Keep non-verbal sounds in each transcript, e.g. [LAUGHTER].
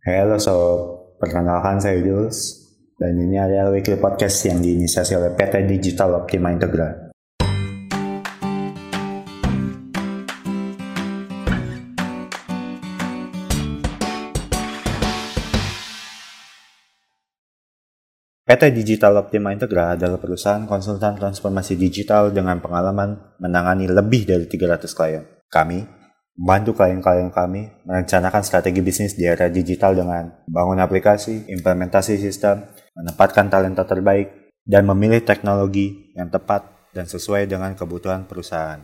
Halo sob, perkenalkan saya Jules dan ini adalah weekly podcast yang diinisiasi oleh PT Digital Optima Integra. PT Digital Optima Integra adalah perusahaan konsultan transformasi digital dengan pengalaman menangani lebih dari 300 klien. Kami membantu klien-klien kami merencanakan strategi bisnis di era digital dengan bangun aplikasi, implementasi sistem, menempatkan talenta terbaik, dan memilih teknologi yang tepat dan sesuai dengan kebutuhan perusahaan.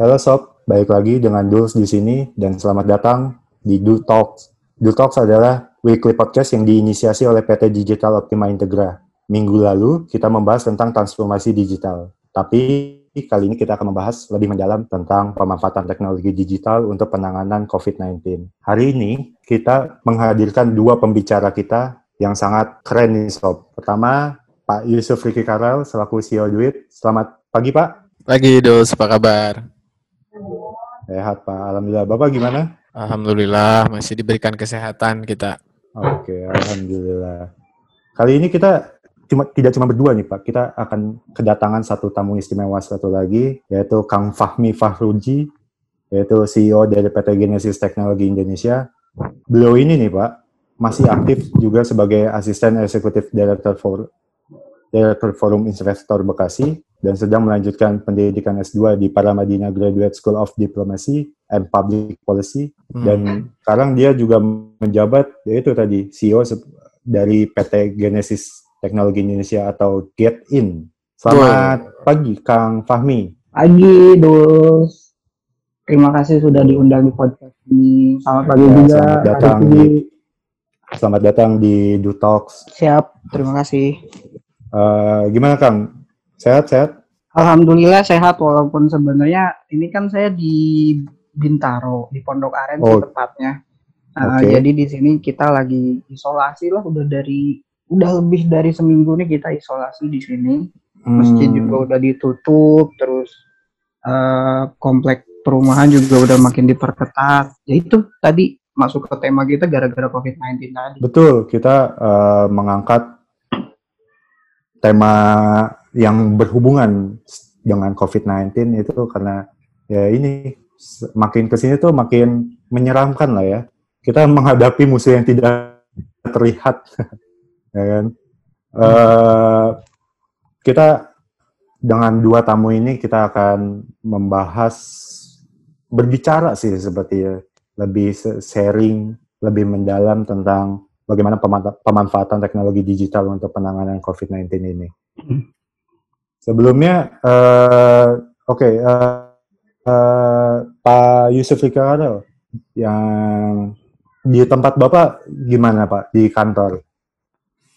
Halo sob, balik lagi dengan Dulce di sini dan selamat datang di Du Talks. Du Talks adalah weekly podcast yang diinisiasi oleh PT Digital Optima Integra. Minggu lalu kita membahas tentang transformasi digital. Tapi kali ini kita akan membahas lebih mendalam tentang pemanfaatan teknologi digital untuk penanganan COVID-19. Hari ini kita menghadirkan dua pembicara kita yang sangat keren nih sob. Pertama, Pak Yusuf Riki Karel selaku CEO Duit. Selamat pagi Pak. Pagi Dos, apa kabar? Sehat Pak, Alhamdulillah. Bapak gimana? Alhamdulillah masih diberikan kesehatan kita. Oke, Alhamdulillah. Kali ini kita cuma tidak cuma berdua nih Pak, kita akan kedatangan satu tamu istimewa satu lagi, yaitu Kang Fahmi Fahruji, yaitu CEO dari PT Genesis Teknologi Indonesia. Beliau ini nih Pak, masih aktif juga sebagai asisten eksekutif director for Director Forum Investor Bekasi dan sedang melanjutkan pendidikan S2 di Paramadina Graduate School of Diplomacy and Public Policy Hmm. dan sekarang dia juga menjabat yaitu tadi CEO dari PT Genesis Teknologi Indonesia atau Get In. Selamat pagi Kang Fahmi. Pagi, Dus. Terima kasih sudah diundang di podcast ini. Selamat pagi Ya, juga. selamat datang di selamat datang di Du Talks. Siap, terima kasih. Eh, gimana Kang? Sehat-sehat? Alhamdulillah sehat walaupun sebenarnya ini kan saya di Bintaro, di Pondok Aren sih Oh. tepatnya. Nah, Oke. Jadi di sini kita lagi isolasi lah udah dari udah lebih dari seminggu nih kita isolasi di sini. Masjid Hmm. juga udah ditutup, terus eh, komplek perumahan juga udah makin diperketat. Ya itu tadi masuk ke tema kita gara-gara COVID-19 tadi. Betul, kita eh, mengangkat tema yang berhubungan dengan COVID-19 itu karena ya ini makin ke sini tuh makin menyeramkan lah ya. Kita menghadapi musuh yang tidak terlihat, [LAUGHS] ya kan? Eh, kita dengan dua tamu ini kita akan membahas berbicara sih seperti ya, lebih sharing, lebih mendalam tentang bagaimana pemanfaatan teknologi digital untuk penanganan COVID-19 ini. Sebelumnya, eh, oke, eh, eh, Pak Yusuf Ricardo, yang di tempat Bapak gimana Pak di kantor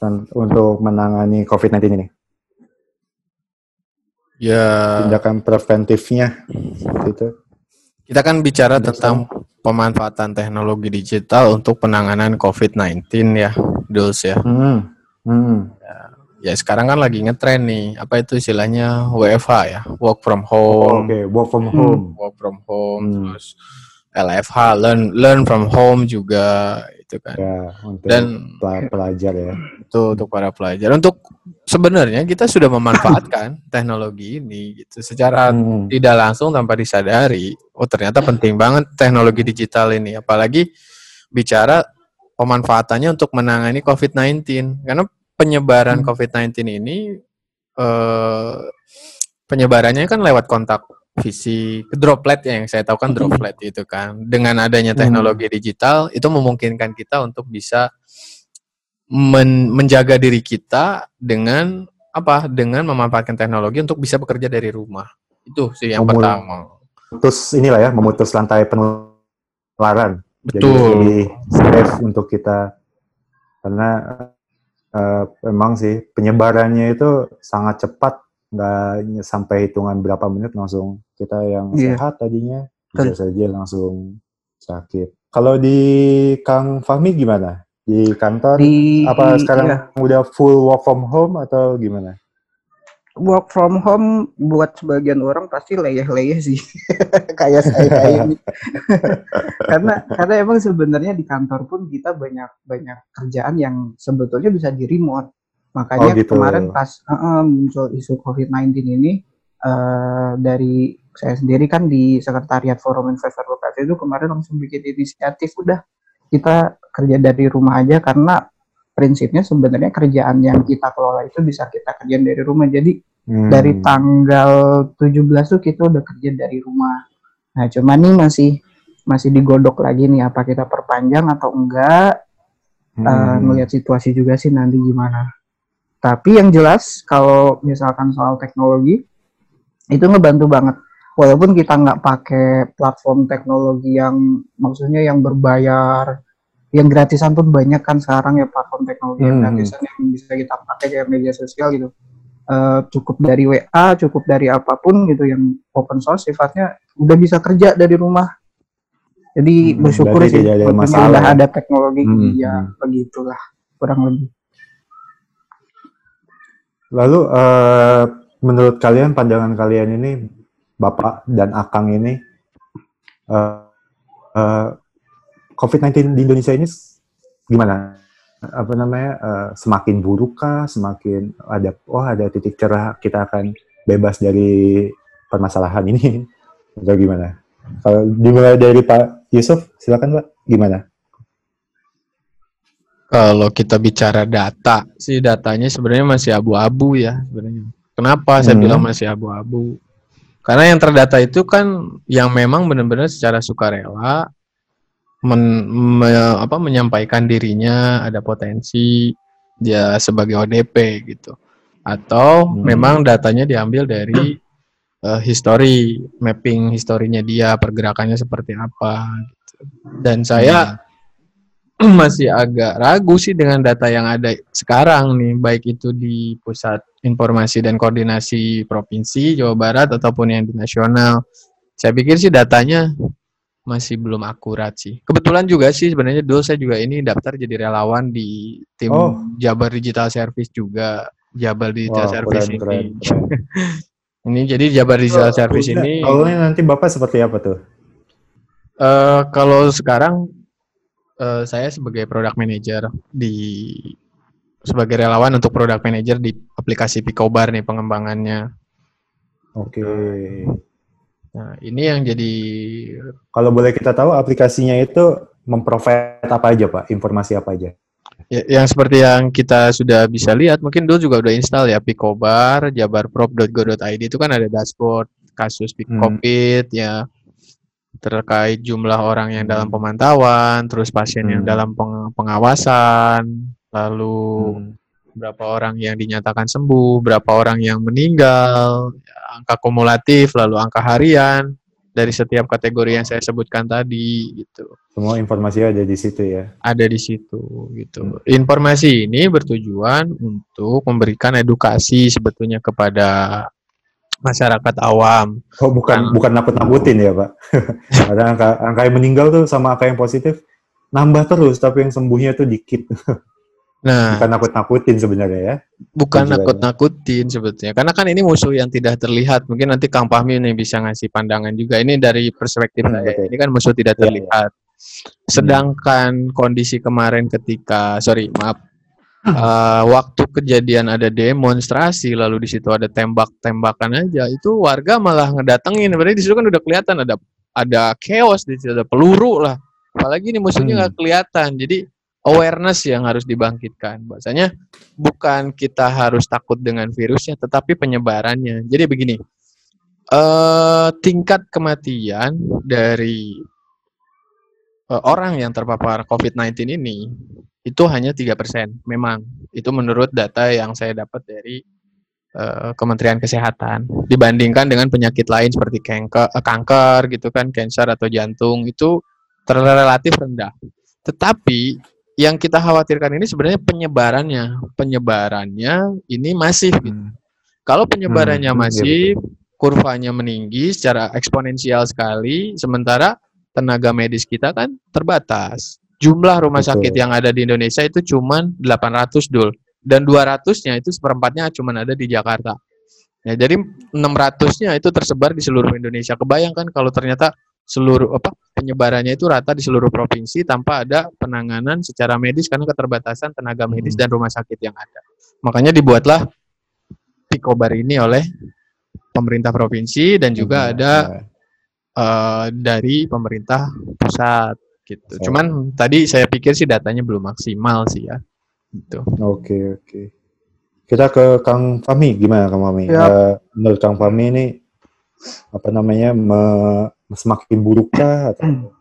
ten- untuk menangani COVID-19 ini? Ya, Tindakan preventifnya itu. kita kan bicara Ada tentang pemanfaatan teknologi digital untuk penanganan COVID-19 ya, Dos ya. Hmm, hmm, Ya sekarang kan lagi ngetren nih, apa itu istilahnya WFH ya, work from home, Oke, work from Hmm. home. work from home, Hmm. terus LFH, learn learn from home juga itu kan. Ya, untuk Dan pela- pelajar ya. itu untuk para pelajar. Untuk sebenarnya kita sudah memanfaatkan [LAUGHS] teknologi ini gitu secara Hmm. tidak langsung tanpa disadari, oh ternyata penting banget teknologi digital ini. Apalagi bicara pemanfaatannya untuk menangani COVID-19. Karena penyebaran Hmm. COVID-19 ini eh, penyebarannya kan lewat kontak fisik, droplet ya, yang saya tahu kan droplet itu kan. Dengan adanya teknologi digital itu memungkinkan kita untuk bisa men- menjaga diri kita dengan apa? Dengan memanfaatkan teknologi untuk bisa bekerja dari rumah. Itu sih yang Memul- pertama. Memutus inilah ya, memutus rantai penularan. Jadi Betul. lebih safe untuk kita karena eh, memang sih penyebarannya itu sangat cepat, nggak sampai hitungan berapa menit langsung kita yang Iya. sehat tadinya bisa saja langsung sakit. Kalau di Kang Fahmi gimana? Di kantor Di apa sekarang iya. udah full work from home atau gimana? Work from home buat sebagian orang pasti leyeh-leyeh sih. [LAUGHS] Kayak saya kayak ini. [LAUGHS] Karena karena emang sebenarnya di kantor pun kita banyak banyak kerjaan yang sebetulnya bisa di remote. Makanya Oh, gitu. kemarin pas uh, uh, muncul isu COVID-19 ini uh, dari saya sendiri kan di sekretariat forum investor lokasi itu kemarin langsung bikin inisiatif udah kita kerja dari rumah aja. Karena prinsipnya sebenarnya kerjaan yang kita kelola itu bisa kita kerjain dari rumah jadi Hmm. dari tanggal 17 tuh kita udah kerja dari rumah. Nah, cuman nih masih masih digodok lagi nih apa kita perpanjang atau enggak. Hmm. Eh, ngelihat situasi juga sih nanti gimana. Tapi yang jelas kalau misalkan soal teknologi itu ngebantu banget. Walaupun kita nggak pakai platform teknologi yang maksudnya yang berbayar, yang gratisan pun banyak kan sekarang ya platform teknologi yang Hmm. gratisan yang bisa kita pakai kayak media sosial gitu. Eh, cukup dari WA, cukup dari apa pun gitu yang open source sifatnya udah bisa kerja dari rumah. Jadi Hmm, bersyukur sih masalah ya. ada teknologi Hmm, ya begitulah kurang lebih. Lalu eh, menurut kalian pandangan kalian ini Bapak dan Akang ini eh, eh, COVID-19 di Indonesia ini gimana? Apa namanya? eh, semakin buruk kah? Semakin ada oh ada titik cerah kita akan bebas dari permasalahan ini [LAUGHS] atau gimana? Kalau dimulai dari Pak Yusuf, silakan Pak. Gimana? Kalau kita bicara data, sih datanya sebenarnya masih abu-abu ya sebenarnya. Kenapa saya Hmm. bilang masih abu-abu? Karena yang terdata itu kan yang memang benar-benar secara sukarela men- me- apa, menyampaikan dirinya ada potensi dia sebagai ODP gitu. Atau Hmm. memang datanya diambil dari eh, history, mapping historinya dia, pergerakannya seperti apa gitu. Dan saya [CLEARS THROAT] masih agak ragu sih dengan data yang ada sekarang nih, baik itu di pusat informasi dan koordinasi provinsi Jawa Barat ataupun yang di nasional. Saya pikir sih datanya masih belum akurat sih. Kebetulan juga sih sebenarnya dulu saya juga ini daftar jadi relawan di tim Oh. Jabar Digital Service juga. Jabar Digital Wah, Service keren, ini. keren, keren. [LAUGHS] ini jadi Jabar Digital Service ini Kalau nanti Bapak seperti apa tuh? Eh, kalau sekarang eh, saya sebagai product manager di sebagai relawan untuk product manager di aplikasi Picobar nih pengembangannya. Oke. Nah, ini yang jadi Kalau boleh kita tahu aplikasinya itu memprovide apa aja Pak? Informasi apa aja? ya, yang seperti yang kita sudah bisa lihat, mungkin dulu juga udah install ya Picobar, jabarprop.go.id itu kan ada dashboard kasus Pic- Hmm. COVID ya terkait jumlah orang yang dalam pemantauan, terus pasien yang Hmm. dalam peng- pengawasan, lalu Hmm. Berapa orang yang dinyatakan sembuh, berapa orang yang meninggal, angka kumulatif, lalu angka harian dari setiap kategori yang saya sebutkan tadi gitu. Semua informasi ada di situ ya. Ada di situ gitu. Informasi ini bertujuan untuk memberikan edukasi sebetulnya kepada masyarakat awam. Oh bukan Nah. bukan nakut-nakutin ya Pak. [LAUGHS] Ada angka angka yang meninggal tuh sama angka yang positif nambah terus, tapi yang sembuhnya tuh dikit. Nah, Bukan nakut-nakutin sebenarnya ya. bukan nakut-nakutin sebetulnya. Karena kan ini musuh yang tidak terlihat. Mungkin nanti Kang Fahmi nih bisa ngasih pandangan juga. Ini dari perspektif Hmm, saya. betul. Ini kan musuh tidak Iya, terlihat. Sedangkan kondisi kemarin ketika, sorry maaf, eh, waktu kejadian ada demonstrasi, lalu di situ ada tembak-tembakan aja, itu warga malah ngedatengin. Berarti di situ kan udah kelihatan ada ada chaos di situ, ada peluru lah. Apalagi ini musuhnya Hmm. nggak kelihatan. Jadi awareness yang harus dibangkitkan. Bahasanya bukan kita harus takut dengan virusnya, tetapi penyebarannya. Jadi begini, eh tingkat kematian dari eh, orang yang terpapar COVID-19 ini itu hanya tiga persen. Memang itu menurut data yang saya dapat dari eh, Kementerian Kesehatan dibandingkan dengan penyakit lain seperti kanker, eh, kanker gitu kan, cancer atau jantung itu terrelatif rendah. Tetapi yang kita khawatirkan ini sebenarnya penyebarannya. Penyebarannya ini masif. gitu. Hmm. Kalau penyebarannya Hmm, masif, kurvanya meninggi secara eksponensial sekali, sementara tenaga medis kita kan terbatas. Jumlah rumah Betul. sakit yang ada di Indonesia itu cuman 800 dul dan 200-nya itu seperempatnya cuman ada di Jakarta. Ya, jadi 600-nya itu tersebar di seluruh Indonesia. Kebayangkan kalau ternyata seluruh apa penyebarannya itu rata di seluruh provinsi tanpa ada penanganan secara medis karena keterbatasan tenaga medis Hmm. dan rumah sakit yang ada. Makanya dibuatlah Pikobar ini oleh pemerintah provinsi dan juga Hmm, ada eh, dari pemerintah pusat gitu. Cuman tadi saya pikir sih datanya belum maksimal sih ya. Gitu. Oke, oke. Kita ke Kang Fahmi, gimana Kang Fahmi? Ya. Eh, menurut Kang Fahmi ini apa namanya me- semakin burukkah atau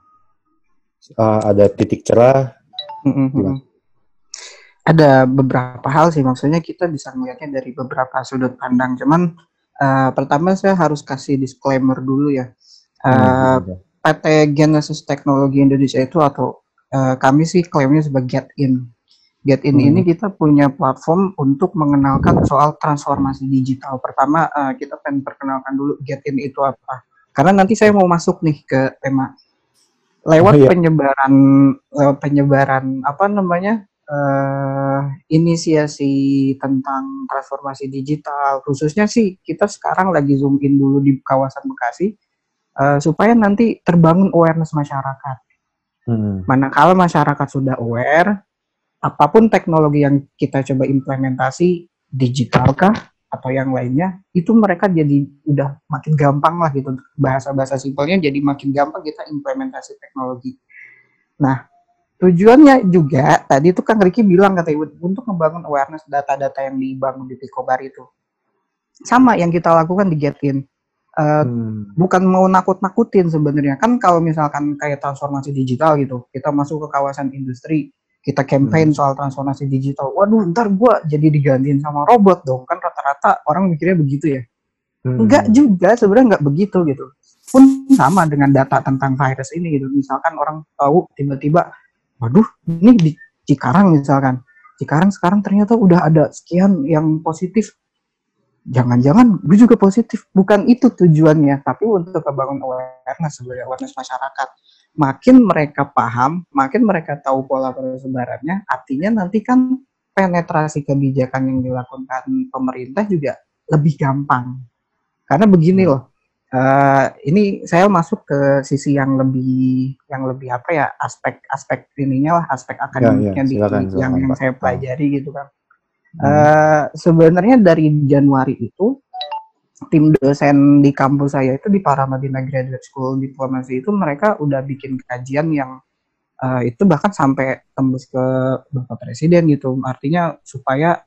eh, ada titik cerah? Mm-mm, Gimana? mm. Ada beberapa hal sih, maksudnya kita bisa melihatnya dari beberapa sudut pandang. Cuman eh, pertama saya harus kasih disclaimer dulu ya. Eh, Hmm, PT Genesis Teknologi Indonesia itu atau eh, kami sih klaimnya sebagai Get In. Get In Hmm. ini kita punya platform untuk mengenalkan soal transformasi digital. Pertama eh, kita pengen perkenalkan dulu Get In itu apa. Karena nanti saya mau masuk nih ke tema lewat Oh, iya. penyebaran lewat penyebaran apa namanya eh inisiasi tentang transformasi digital khususnya sih kita sekarang lagi zoom in dulu di kawasan Bekasi eh, supaya nanti terbangun awareness masyarakat. Hmm. Manakala masyarakat sudah aware, apa pun teknologi yang kita coba implementasi, digital kah atau yang lainnya, itu mereka jadi udah makin gampang lah gitu. Bahasa-bahasa simpelnya jadi makin gampang kita implementasi teknologi. Nah, tujuannya juga tadi itu Kang Riki bilang katanya untuk membangun awareness data-data yang dibangun di Picobar itu. Sama yang kita lakukan di Getin. Eh, Hmm. bukan mau nakut-nakutin sebenarnya kan kalau misalkan kayak transformasi digital gitu kita masuk ke kawasan industri kita campaign soal transformasi digital. Waduh ntar gua jadi digantiin sama robot dong. Kan rata-rata orang mikirnya begitu ya. Hmm. enggak juga sebenarnya enggak begitu gitu. Pun sama dengan data tentang virus ini gitu. Misalkan orang tahu tiba-tiba waduh ini di Cikarang misalkan. Cikarang sekarang ternyata udah ada sekian yang positif jangan-jangan gue juga positif. Bukan itu tujuannya tapi untuk membangun awareness sebagai awareness masyarakat. Makin mereka paham makin mereka tahu pola persebarannya artinya nanti kan penetrasi kebijakan yang dilakukan pemerintah juga lebih gampang. Karena begini loh eh, ini saya masuk ke sisi yang lebih yang lebih apa ya aspek aspek ininya lah aspek akademiknya di- silakan, yang silakan, yang saya pelajari gitu kan Eh, sebenarnya dari Januari itu tim dosen di kampus saya itu di Paramadina Graduate School Diplomasi itu mereka udah bikin kajian yang eh, itu bahkan sampai tembus ke Bapak Presiden gitu. Artinya supaya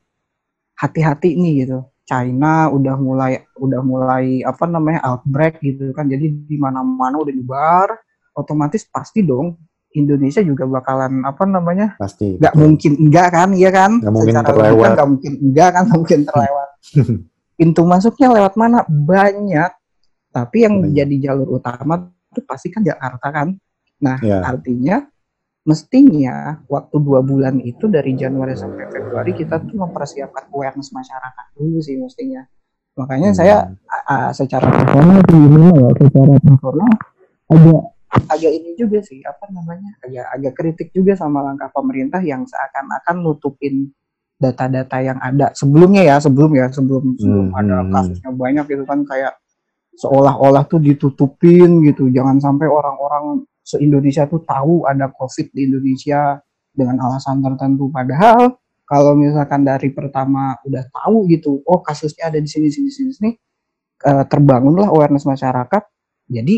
hati-hati nih gitu. China udah mulai udah mulai apa namanya outbreak gitu kan. Jadi di mana-mana udah nyebar, otomatis pasti dong Indonesia juga bakalan apa namanya Pasti. nggak betul. mungkin enggak kan iya kan Nggak mungkin Secara terlewat. nggak mungkin enggak kan nggak mungkin [LAUGHS] terlewat pintu masuknya lewat mana banyak tapi yang Banyak. jadi jalur utama itu pasti kan Jakarta kan nah Ya. artinya mestinya waktu dua bulan itu dari Januari sampai Februari kita tuh mempersiapkan awareness masyarakat dulu sih mestinya makanya Hmm. saya ah, secara personal sih ya secara personal agak agak ini juga sih apa namanya agak agak kritik juga sama langkah pemerintah yang seakan-akan nutupin data-data yang ada sebelumnya ya sebelum ya sebelum sebelum Hmm, ada hmm, kasusnya banyak gitu kan kayak seolah-olah tuh ditutupin gitu. Jangan sampai orang-orang se Indonesia tuh tahu ada COVID di Indonesia dengan alasan tertentu. Padahal kalau misalkan dari pertama udah tahu gitu oh kasusnya ada di sini sini sini sini eh, terbangunlah awareness masyarakat. Jadi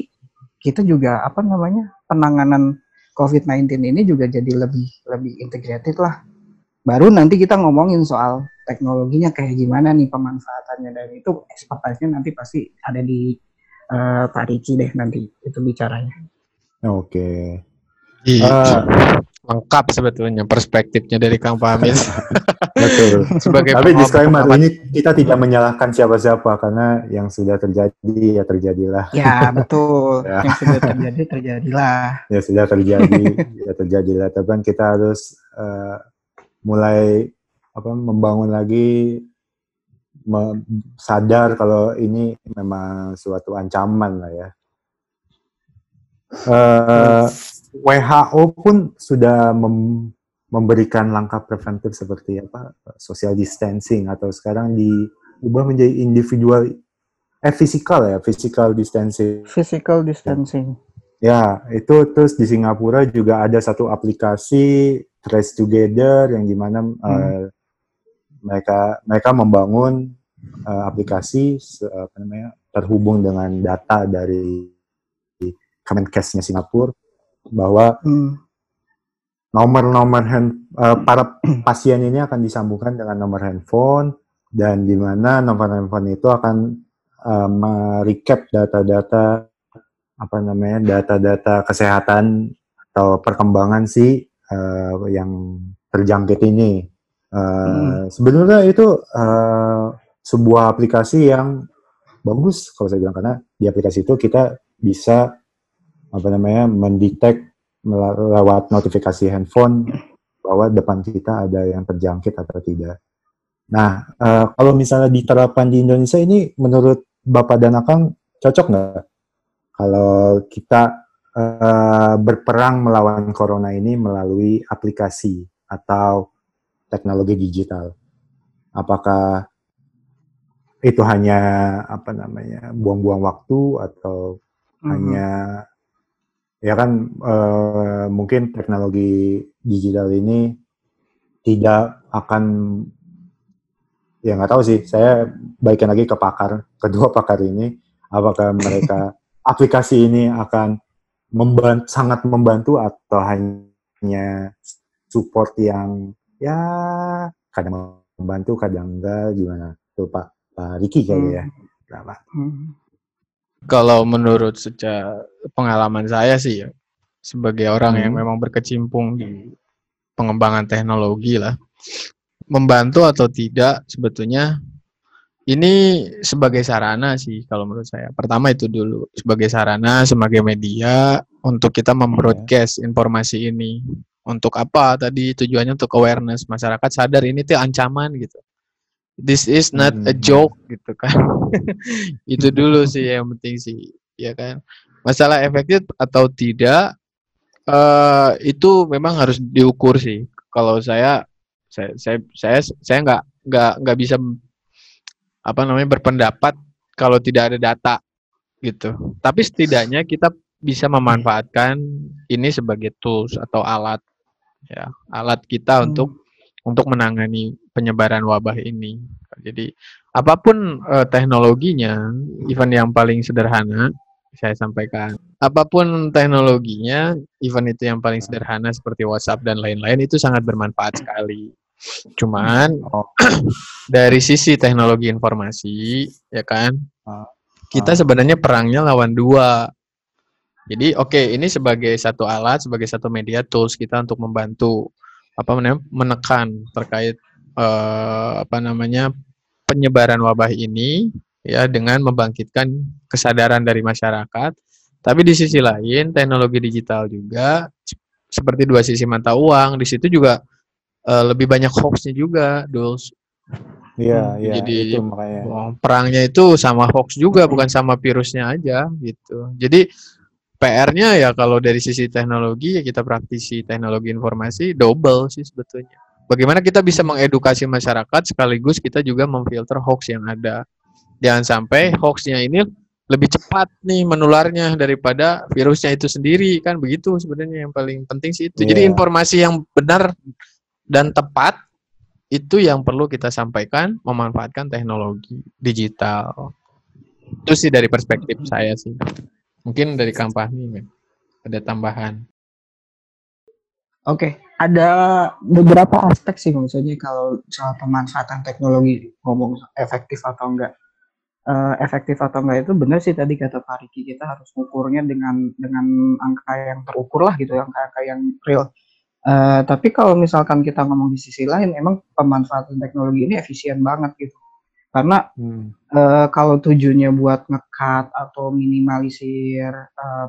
kita juga apa namanya penanganan COVID-19 ini juga jadi lebih lebih integrated lah. Baru nanti kita ngomongin soal teknologinya kayak gimana nih pemanfaatannya dan itu expertise-nya nanti pasti ada di eh, Pak Riki deh nanti itu bicaranya. Oke. Gitu. Ah. Lengkap sebetulnya perspektifnya dari Kang Pamit [LAUGHS] Betul. sebagai Tapi disclaimer pengamat ini kita tidak menyalahkan siapa-siapa karena yang sudah terjadi ya terjadilah. Ya betul. [LAUGHS] Ya. Yang sudah terjadi terjadilah. Ya sudah terjadi, ya terjadilah. Tapi kan kita harus eh, mulai apa membangun lagi sadar kalau ini memang suatu ancaman lah ya. Eh, WHO pun sudah mem- memberikan langkah preventif seperti apa social distancing atau sekarang di ubah menjadi individual eh physical ya physical distancing. Physical distancing. ya itu terus di Singapura juga ada satu aplikasi Trace Together yang di mana eh, mereka mereka membangun eh, aplikasi se- apa namanya terhubung dengan data dari Kemenkesnya Singapura bahwa Hmm. nomor-nomor hand, eh, para pasien ini akan disambungkan dengan nomor handphone dan di mana nomor handphone itu akan eh, merecap data-data apa namanya data-data kesehatan atau perkembangan si eh, yang terjangkit ini. Eh, Sebenarnya itu eh, sebuah aplikasi yang bagus kalau saya bilang karena di aplikasi itu kita bisa apa namanya mendetek lewat notifikasi handphone bahwa depan kita ada yang terjangkit atau tidak. Nah, eh, kalau misalnya diterapkan di Indonesia ini menurut Bapak dan Akang cocok nggak? Kalau kita eh, berperang melawan corona ini melalui aplikasi atau teknologi digital, apakah itu hanya apa namanya buang-buang waktu atau Mhm. hanya ya kan eh, mungkin teknologi digital ini tidak akan ya nggak tahu sih saya baikin lagi ke pakar [LAUGHS] kedua pakar ini apakah mereka [LAUGHS] aplikasi ini akan membantu sangat membantu atau hanya support yang ya kadang membantu kadang enggak gimana tuh Pak Pak Riki kali ya Berapa? Hmm. Kalau menurut secara pengalaman saya sih ya, sebagai orang yang Hmm. memang berkecimpung di pengembangan teknologi lah, membantu atau tidak sebetulnya ini sebagai sarana sih kalau menurut saya. Pertama itu dulu sebagai sarana, sebagai media untuk kita membroadcast informasi ini. Untuk apa tadi tujuannya untuk awareness masyarakat sadar ini tuh ancaman gitu. This is not a Hmm. joke gitu kan. [LAUGHS] itu dulu sih yang penting sih, ya kan. Masalah efektif atau tidak eh itu memang harus diukur sih. Kalau saya saya saya saya saya nggak nggak nggak bisa apa namanya berpendapat kalau tidak ada data gitu. Tapi setidaknya kita bisa memanfaatkan ini sebagai tools atau alat ya, alat kita Hmm. untuk untuk menangani penyebaran wabah ini. Jadi apa pun eh, teknologinya, event yang paling sederhana saya sampaikan. Apa pun teknologinya, event itu yang paling sederhana seperti WhatsApp dan lain-lain itu sangat bermanfaat sekali. Cuman [CLEARS THROAT] dari sisi teknologi informasi, ya kan, kita sebenarnya perangnya lawan dua. Jadi oke, ini sebagai satu alat, sebagai satu media tools kita untuk membantu apa menekan terkait eh, apa namanya penyebaran wabah ini ya dengan membangkitkan kesadaran dari masyarakat. Tapi di sisi lain teknologi digital juga seperti dua sisi mata uang. Di situ juga eh, lebih banyak hoaxnya juga, Duls. Iya, Hmm, iya, jadi- itu makanya. Perangnya itu sama hoax juga, bukan sama virusnya aja gitu. Jadi PR-nya ya kalau dari sisi teknologi ya kita praktisi teknologi informasi double sih sebetulnya. Bagaimana kita bisa mengedukasi masyarakat sekaligus kita juga memfilter hoax yang ada. Jangan sampai hoaxnya ini lebih cepat nih menularnya daripada virusnya itu sendiri kan begitu sebenarnya yang paling penting sih itu. Jadi Iya. informasi yang benar dan tepat itu yang perlu kita sampaikan memanfaatkan teknologi digital. Itu sih dari perspektif saya sih. Mungkin dari kan ada tambahan. Oke, ada beberapa aspek sih maksudnya kalau soal pemanfaatan teknologi ngomong efektif atau enggak. Eh, efektif atau enggak itu benar sih tadi kata Pak Riki kita harus mengukurnya dengan dengan angka yang terukur lah gitu, angka-angka yang real. Eh, tapi kalau misalkan kita ngomong di sisi lain, emang pemanfaatan teknologi ini efisien banget gitu. Karena Hmm. eh, kalau tujuannya buat ngekat atau minimalisir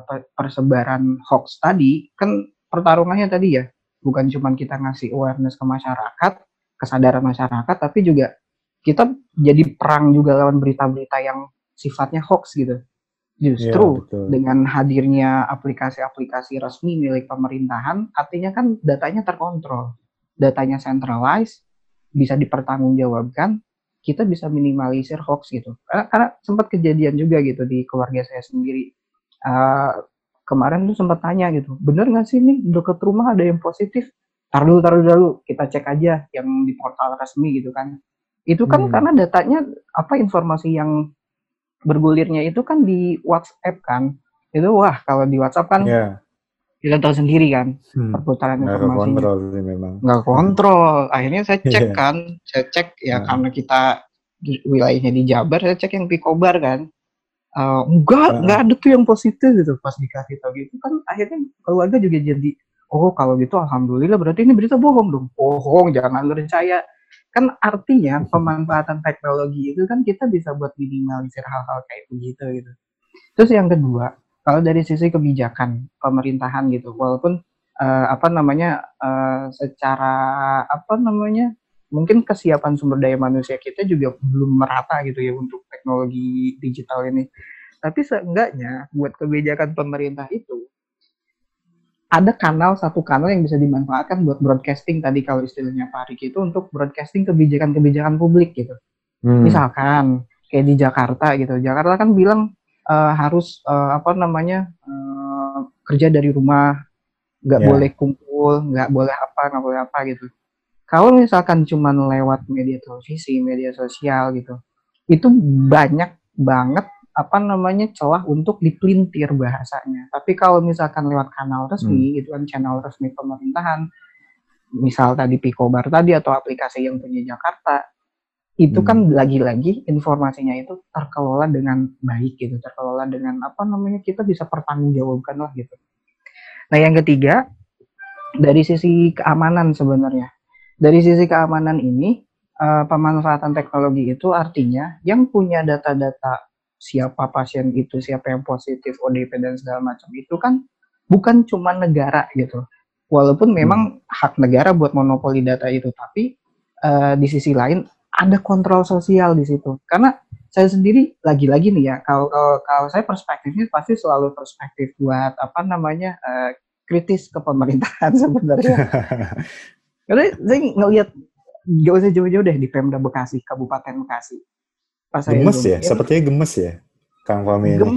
pe- persebaran hoax tadi, kan pertarungannya tadi ya, bukan cuma kita ngasih awareness ke masyarakat, kesadaran masyarakat, tapi juga kita jadi perang juga lawan berita-berita yang sifatnya hoax gitu. Justru betul. dengan hadirnya aplikasi-aplikasi resmi milik pemerintahan, artinya kan datanya terkontrol, datanya centralized, bisa dipertanggungjawabkan, kita bisa minimalisir hoax gitu. Karena, karena sempat kejadian juga gitu di keluarga saya sendiri. Uh, kemarin tuh sempat tanya gitu, bener nggak sih nih dekat rumah ada yang positif? Taruh dulu, taruh dulu, kita cek aja yang di portal resmi gitu kan. Itu kan hmm. karena datanya apa informasi yang bergulirnya itu kan di WhatsApp kan. Itu wah kalau di WhatsApp kan yeah kita tahu sendiri kan hmm. perputaran nggak informasi kontrol sih memang nggak kontrol akhirnya saya cek yeah. kan saya cek ya nah. karena kita wilayahnya di Jabar saya cek yang Pikobar kan uh, enggak nah. enggak ada tuh yang positif gitu. Pas dikasih tahu gitu kan akhirnya keluarga juga jadi oh kalau gitu alhamdulillah berarti ini berita bohong dong. Bohong jangan percaya. Kan artinya pemanfaatan teknologi itu kan kita bisa buat minimalisir hal-hal kayak begitu gitu. Terus yang kedua kalau dari sisi kebijakan pemerintahan gitu, walaupun uh, apa namanya uh, secara apa namanya mungkin kesiapan sumber daya manusia kita juga belum merata gitu ya untuk teknologi digital ini. Tapi seenggaknya buat kebijakan pemerintah itu ada kanal satu kanal yang bisa dimanfaatkan buat broadcasting tadi kalau istilahnya Pak Riki itu untuk broadcasting kebijakan-kebijakan publik gitu. Hmm. Misalkan kayak di Jakarta gitu. Jakarta kan bilang uh, harus uh, apa namanya uh, kerja dari rumah, nggak yeah. boleh kumpul, nggak boleh apa, nggak boleh apa gitu. Kalau misalkan cuma lewat media televisi, media sosial gitu, itu banyak banget apa namanya celah untuk dipelintir bahasanya. Tapi kalau misalkan lewat kanal resmi, hmm. gitu kan channel resmi pemerintahan, misal tadi Picobar tadi atau aplikasi yang punya Jakarta, itu hmm. kan lagi-lagi informasinya itu terkelola dengan baik gitu, terkelola dengan apa namanya kita bisa pertanggungjawabkan lah gitu. Nah yang ketiga dari sisi keamanan sebenarnya, dari sisi keamanan ini uh, pemanfaatan teknologi itu artinya yang punya data-data siapa pasien itu, siapa yang positif, ODP dan segala macam itu kan bukan cuma negara gitu. Walaupun memang hmm. hak negara buat monopoli data itu, tapi uh, di sisi lain ada kontrol sosial di situ. Karena saya sendiri lagi-lagi nih ya, kalau, kalau kalau saya perspektifnya pasti selalu perspektif buat apa namanya uh, kritis ke pemerintahan [LAUGHS] sebenarnya. [LAUGHS] Karena saya ngelihat gak usah jauh-jauh deh di Pemda Bekasi, Kabupaten Bekasi. Pas gemes ya, sepertinya gemes ya, Kang Fami Gem,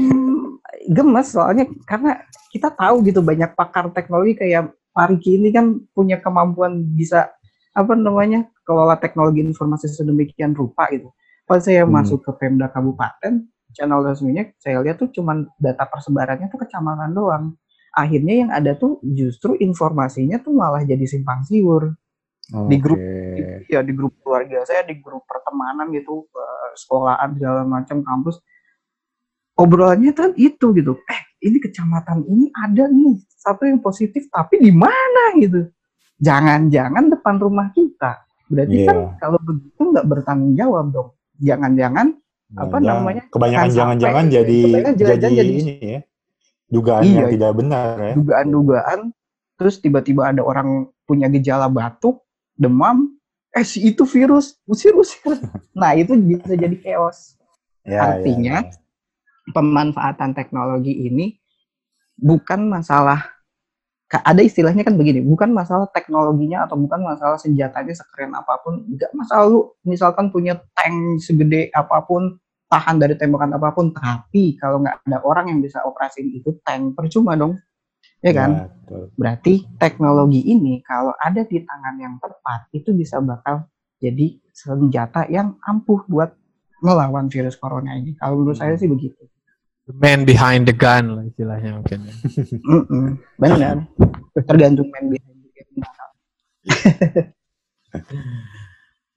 gemes soalnya karena kita tahu gitu banyak pakar teknologi kayak Pariki ini kan punya kemampuan bisa apa namanya kelola teknologi informasi sedemikian rupa gitu. Pas saya hmm. masuk ke Pemda Kabupaten, channel resminya saya lihat tuh cuman data persebarannya tuh kecamatan doang. Akhirnya yang ada tuh justru informasinya tuh malah jadi simpang siur. Okay. Di grup ya di grup keluarga saya, di grup pertemanan gitu, uh, sekolahan segala macam kampus. Obrolannya tuh itu gitu. Eh, ini kecamatan ini ada nih satu yang positif tapi di mana gitu. Jangan-jangan depan rumah kita Berarti yeah. kan kalau begitu nggak bertanggung jawab dong. Jangan-jangan nah, apa jangan, namanya? Kebanyakan jangan-jangan jadi kebanyakan jadi, jadi ini ya. Dugaan iya, yang tidak benar ya. Dugaan-dugaan terus tiba-tiba ada orang punya gejala batuk, demam, eh si itu virus, usir usir. [LAUGHS] nah, itu bisa jadi chaos. Ya, ya Artinya ya, ya. pemanfaatan teknologi ini bukan masalah ada istilahnya kan begini, bukan masalah teknologinya atau bukan masalah senjatanya sekeren apa pun, enggak masalah lu misalkan punya tank segede apa pun, tahan dari tembakan apa pun, tapi kalau nggak ada orang yang bisa operasiin itu tank, percuma dong. Ya kan? Ya, Berarti teknologi ini kalau ada di tangan yang tepat, itu bisa bakal jadi senjata yang ampuh buat melawan virus corona ini. Kalau menurut hmm. saya sih begitu the man behind the gun lah istilahnya mungkin. [LAUGHS] Ya. Benar. Tergantung man behind the gun.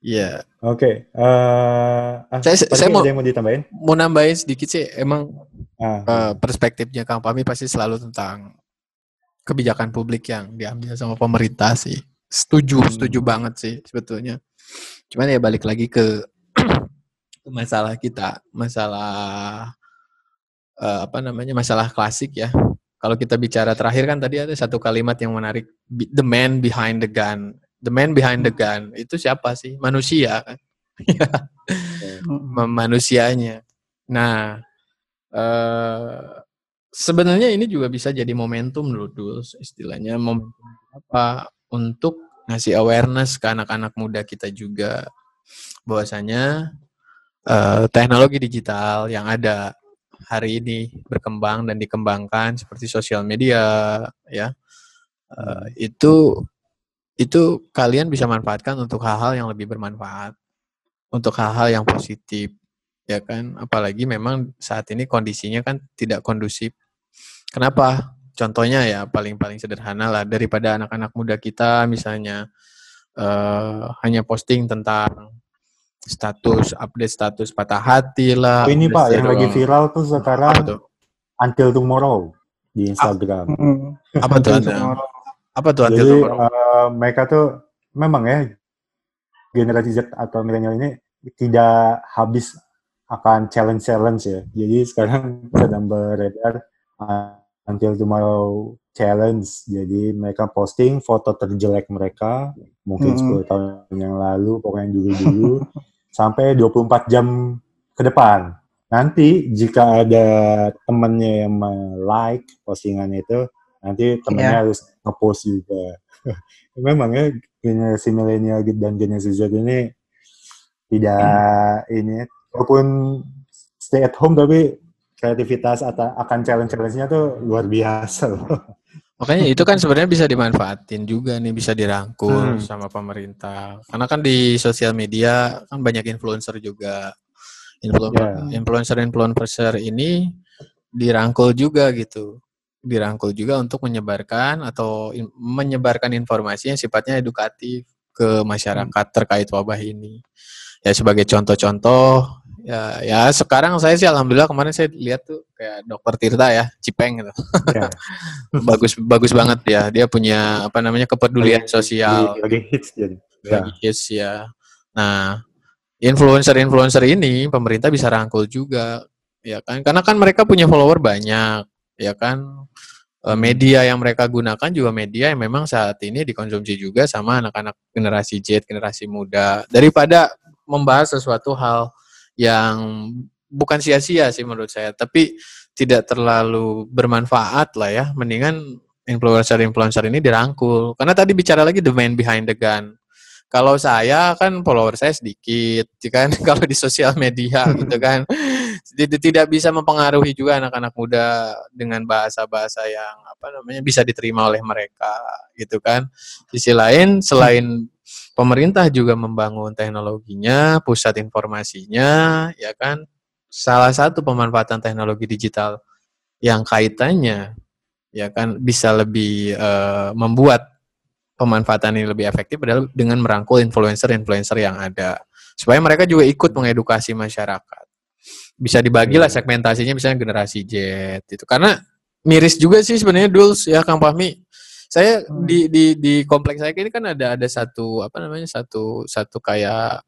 Iya. [LAUGHS] Oke. Eh, ah, saya saya mau, mau ditambahin. Mau nambahin sedikit sih. Emang ah. uh, perspektifnya Kang Pami pasti selalu tentang kebijakan publik yang diambil sama pemerintah sih. Setuju, hmm. setuju banget sih sebetulnya. Cuman ya balik lagi ke, [CLEARS THROAT] ke masalah kita, masalah uh, apa namanya masalah klasik ya. Kalau kita bicara terakhir kan tadi ada satu kalimat yang menarik, the man behind the gun. The man behind the gun itu siapa sih? Manusia kan? [LAUGHS] Manusianya. Nah, uh, sebenarnya ini juga bisa jadi momentum loh dulu istilahnya momentum apa untuk ngasih awareness ke anak-anak muda kita juga. Bahwasanya eh, teknologi digital yang ada hari ini berkembang dan dikembangkan seperti sosial media ya eh, itu itu kalian bisa manfaatkan untuk hal-hal yang lebih bermanfaat untuk hal-hal yang positif ya kan? Apalagi memang saat ini kondisinya kan tidak kondusif kenapa contohnya ya paling-paling sederhana lah daripada anak-anak muda kita misalnya eh, hanya posting tentang status update status patah hati lah Oh, ini Pak, yang lagi viral tuh apa sekarang tuh Until Tomorrow di Instagram. Hmm. apa tuh orang. apa tuh until Jadi tomorrow? eh, mereka tuh memang ya generasi Z atau milenial ini tidak habis akan challenge-challenge ya. Jadi sekarang [LAUGHS] sedang beredar uh, Until Tomorrow Challenge. Jadi mereka posting foto terjelek mereka mungkin Hmm. 10 tahun yang lalu, pokoknya dulu-dulu [LAUGHS] sampai 24 jam ke depan. Nanti jika ada temennya yang like postingan itu, nanti temennya harus ngepost juga. [LAUGHS] Memang ya generasi milenial dan generasi Z ini tidak ini walaupun stay at home tapi kreativitas atau akan challenge-challenge-nya tuh luar biasa loh. Makanya itu kan sebenarnya bisa dimanfaatin juga nih, bisa dirangkul Hmm. sama pemerintah. Karena kan di sosial media kan banyak influencer juga. Ya. Influencer-influencer ini dirangkul juga gitu. Dirangkul juga untuk menyebarkan atau in- menyebarkan informasi yang sifatnya edukatif ke masyarakat terkait wabah ini. Ya sebagai contoh-contoh ya ya sekarang saya sih alhamdulillah kemarin saya lihat tuh kayak dokter Tirta ya, Cipeng gitu. Ya, [LAUGHS] bagus bagus banget ya. Dia punya apa namanya kepedulian sosial. lagi, lagi hits jadi. Ya. lagi hits ya. Nah influencer-influencer ini pemerintah bisa rangkul juga ya kan? Karena kan mereka punya follower banyak ya kan? E, media yang mereka gunakan juga media yang memang saat ini dikonsumsi juga sama anak-anak generasi Z generasi muda. Daripada membahas sesuatu hal yang bukan sia-sia sih menurut saya tapi tidak terlalu bermanfaat lah ya. Mendingan influencer-influencer ini dirangkul. Karena tadi bicara lagi the man behind the gun. Kalau saya kan follower saya sedikit ya kan? [LAUGHS] Kalau di sosial media gitu kan. Tidak tidak bisa mempengaruhi juga anak-anak muda dengan bahasa-bahasa yang apa namanya bisa diterima oleh mereka gitu kan. Sisi lain selain pemerintah juga membangun teknologinya pusat informasinya ya kan? Salah satu pemanfaatan teknologi digital yang kaitannya ya kan bisa lebih eh, membuat pemanfaatan ini lebih efektif adalah dengan merangkul influencer-influencer yang ada. Supaya mereka juga ikut mengedukasi masyarakat. Bisa dibagilah segmentasinya misalnya generasi Z itu karena miris juga sih sebenarnya Duls ya Kang Fahmi saya Hmm. di di di kompleks saya ini kan ada ada satu apa namanya satu satu kayak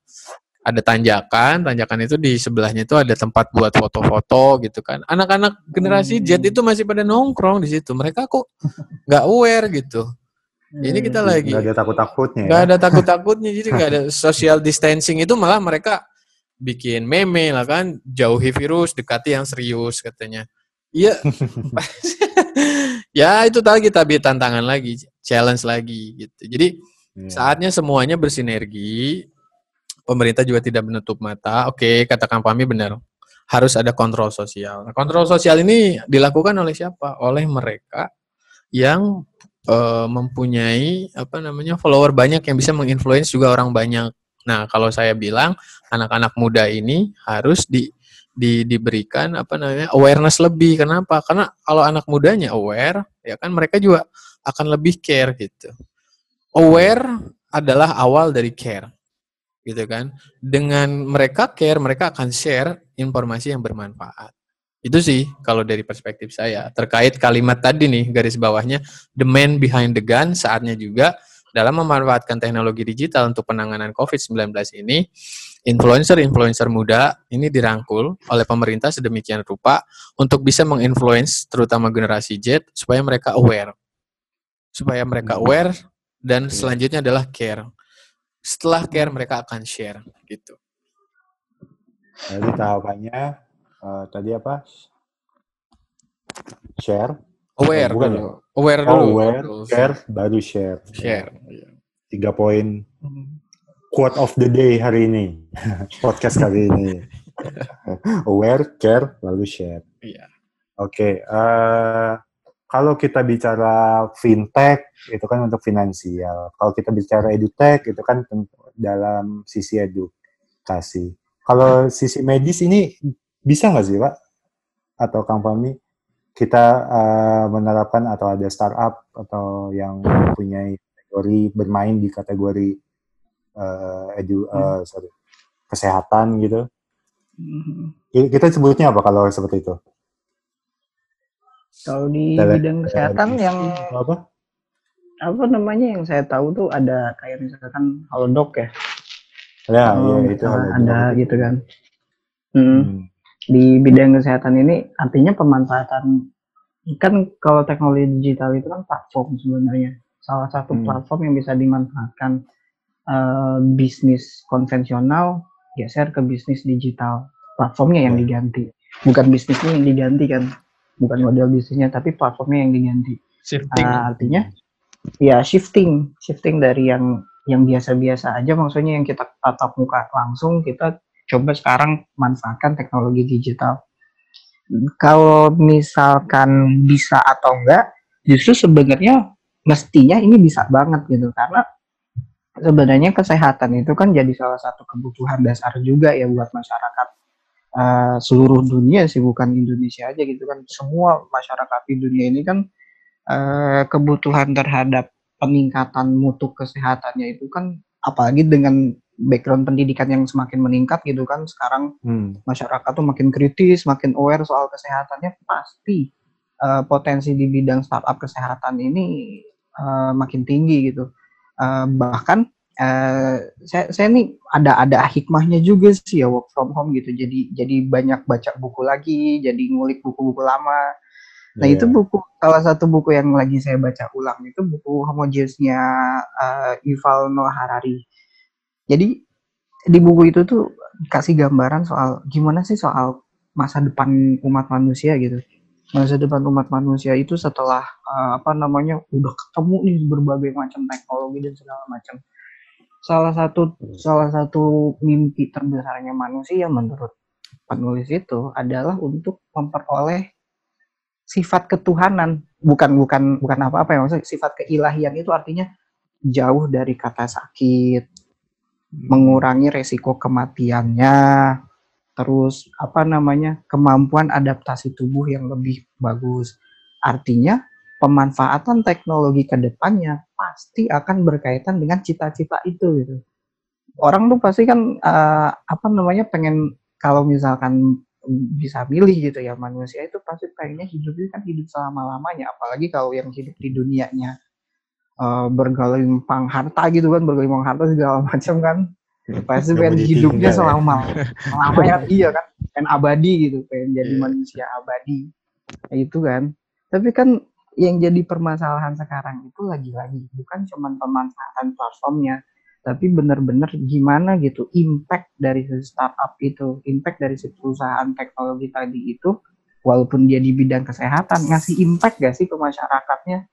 ada tanjakan, tanjakan itu di sebelahnya itu ada tempat buat foto-foto gitu kan. Anak-anak generasi Z Hmm. itu masih pada nongkrong di situ. Mereka kok nggak aware gitu. Ini kita lagi Nggak ada takut-takutnya nggak ya. ada takut-takutnya jadi nggak ada social distancing itu malah mereka bikin meme lah kan jauhi virus dekati yang serius katanya iya [LAUGHS] [LAUGHS] ya itu tadi tapi tantangan lagi challenge lagi gitu. Jadi Iya. saatnya semuanya bersinergi pemerintah juga tidak menutup mata. Oke katakan kami benar. Harus ada kontrol sosial. Nah, kontrol sosial ini dilakukan oleh siapa? Oleh mereka yang eh, mempunyai apa namanya follower banyak yang bisa menginfluence juga orang banyak. Nah, kalau saya bilang anak-anak muda ini harus di, di diberikan apa namanya awareness lebih. Kenapa? Karena kalau anak mudanya aware, ya kan mereka juga akan lebih care gitu. Aware adalah awal dari care. Gitu kan. Dengan mereka care, mereka akan share informasi yang bermanfaat. Itu sih kalau dari perspektif saya. Terkait kalimat tadi nih garis bawahnya the man behind the gun saatnya juga dalam memanfaatkan teknologi digital untuk penanganan COVID-19 ini influencer-influencer muda ini dirangkul oleh pemerintah sedemikian rupa untuk bisa menginfluence terutama generasi Z supaya mereka aware. Supaya mereka aware dan selanjutnya adalah care. Setelah care mereka akan share gitu. Jadi tahapannya eh, tadi apa? Share. Aware bukan dulu. Aware Oh, dulu. aware, share, baru share. Share. iya. Tiga poin Hmm. quote of the day hari ini. [LAUGHS] Podcast kali ini. [LAUGHS] Aware, care, lalu share. Iya. Oke, eh, kalau kita bicara fintech itu kan untuk finansial. Kalau kita bicara edutech itu kan dalam sisi edukasi. Kalau sisi medis ini bisa nggak sih, Pak? Atau Kang Fahmi kita eh, menerapkan atau ada startup atau yang mempunyai kategori bermain di kategori eh, edu, eh, sorry, kesehatan gitu. Ki- Kita sebutnya apa kalau seperti itu? Kalau di Tele- bidang kesehatan yang apa? apa namanya yang saya tahu tuh ada kayak misalkan halodoc ya. Ya, Oh, ya itu hal ada gitu kan. Hmm. Hmm. Di bidang kesehatan ini artinya pemanfaatan kan kalau teknologi digital itu kan platform sebenarnya. Salah satu Hmm. platform yang bisa dimanfaatkan eh, bisnis konvensional geser ke bisnis digital. Platformnya yang Ya. diganti. Bukan bisnisnya yang diganti kan. Bukan model bisnisnya tapi platformnya yang diganti. Shifting. Ah, artinya ya shifting, shifting dari yang yang biasa-biasa aja maksudnya yang kita tatap muka langsung kita coba sekarang manfaatkan teknologi digital. Kalau misalkan bisa atau enggak, justru sebenarnya mestinya ini bisa banget gitu karena sebenarnya kesehatan itu kan jadi salah satu kebutuhan dasar juga ya buat masyarakat eh, seluruh dunia sih bukan Indonesia aja gitu kan semua masyarakat di dunia ini kan eh, kebutuhan terhadap peningkatan mutu kesehatannya itu kan apalagi dengan background pendidikan yang semakin meningkat gitu kan sekarang Hmm. masyarakat tuh makin kritis, makin aware soal kesehatannya pasti eh, potensi di bidang startup kesehatan ini eh, makin tinggi gitu. Eh, bahkan eh, saya saya nih ada ada hikmahnya juga sih ya work from home gitu. Jadi jadi banyak baca buku lagi, jadi ngulik buku-buku lama. Nah Iya. itu buku salah satu buku yang lagi saya baca ulang itu buku Homogeneous-nya eh, Yuval Noah Harari. Jadi di buku itu tuh kasih gambaran soal gimana sih soal masa depan umat manusia gitu. Masa depan umat manusia itu setelah eh, apa namanya udah ketemu nih berbagai macam teknologi dan segala macam. Salah satu salah satu mimpi terbesarnya manusia menurut penulis itu adalah untuk memperoleh sifat ketuhanan bukan bukan bukan apa-apa ya maksudnya sifat keilahian itu artinya jauh dari kata sakit mengurangi resiko kematiannya terus apa namanya kemampuan adaptasi tubuh yang lebih bagus. Artinya pemanfaatan teknologi ke depannya pasti akan berkaitan dengan cita-cita itu gitu. Orang tuh pasti kan eh, apa namanya pengen kalau misalkan bisa milih gitu ya manusia itu pasti pengennya hidup itu kan hidup selama lamanya apalagi kalau yang hidup di dunianya eh, bergelimpang harta gitu kan bergelimpang harta segala [LAUGHS] macam kan pasti Nggak pengen hidupnya ya. selama [LAUGHS] lamanya iya kan pengen abadi gitu pengen jadi Iya. manusia abadi Nah, itu kan tapi kan yang jadi permasalahan sekarang itu lagi-lagi bukan cuma pemanfaatan platformnya tapi benar-benar gimana gitu impact dari startup itu, impact dari si perusahaan teknologi tadi itu, walaupun dia di bidang kesehatan ngasih impact gak sih ke masyarakatnya?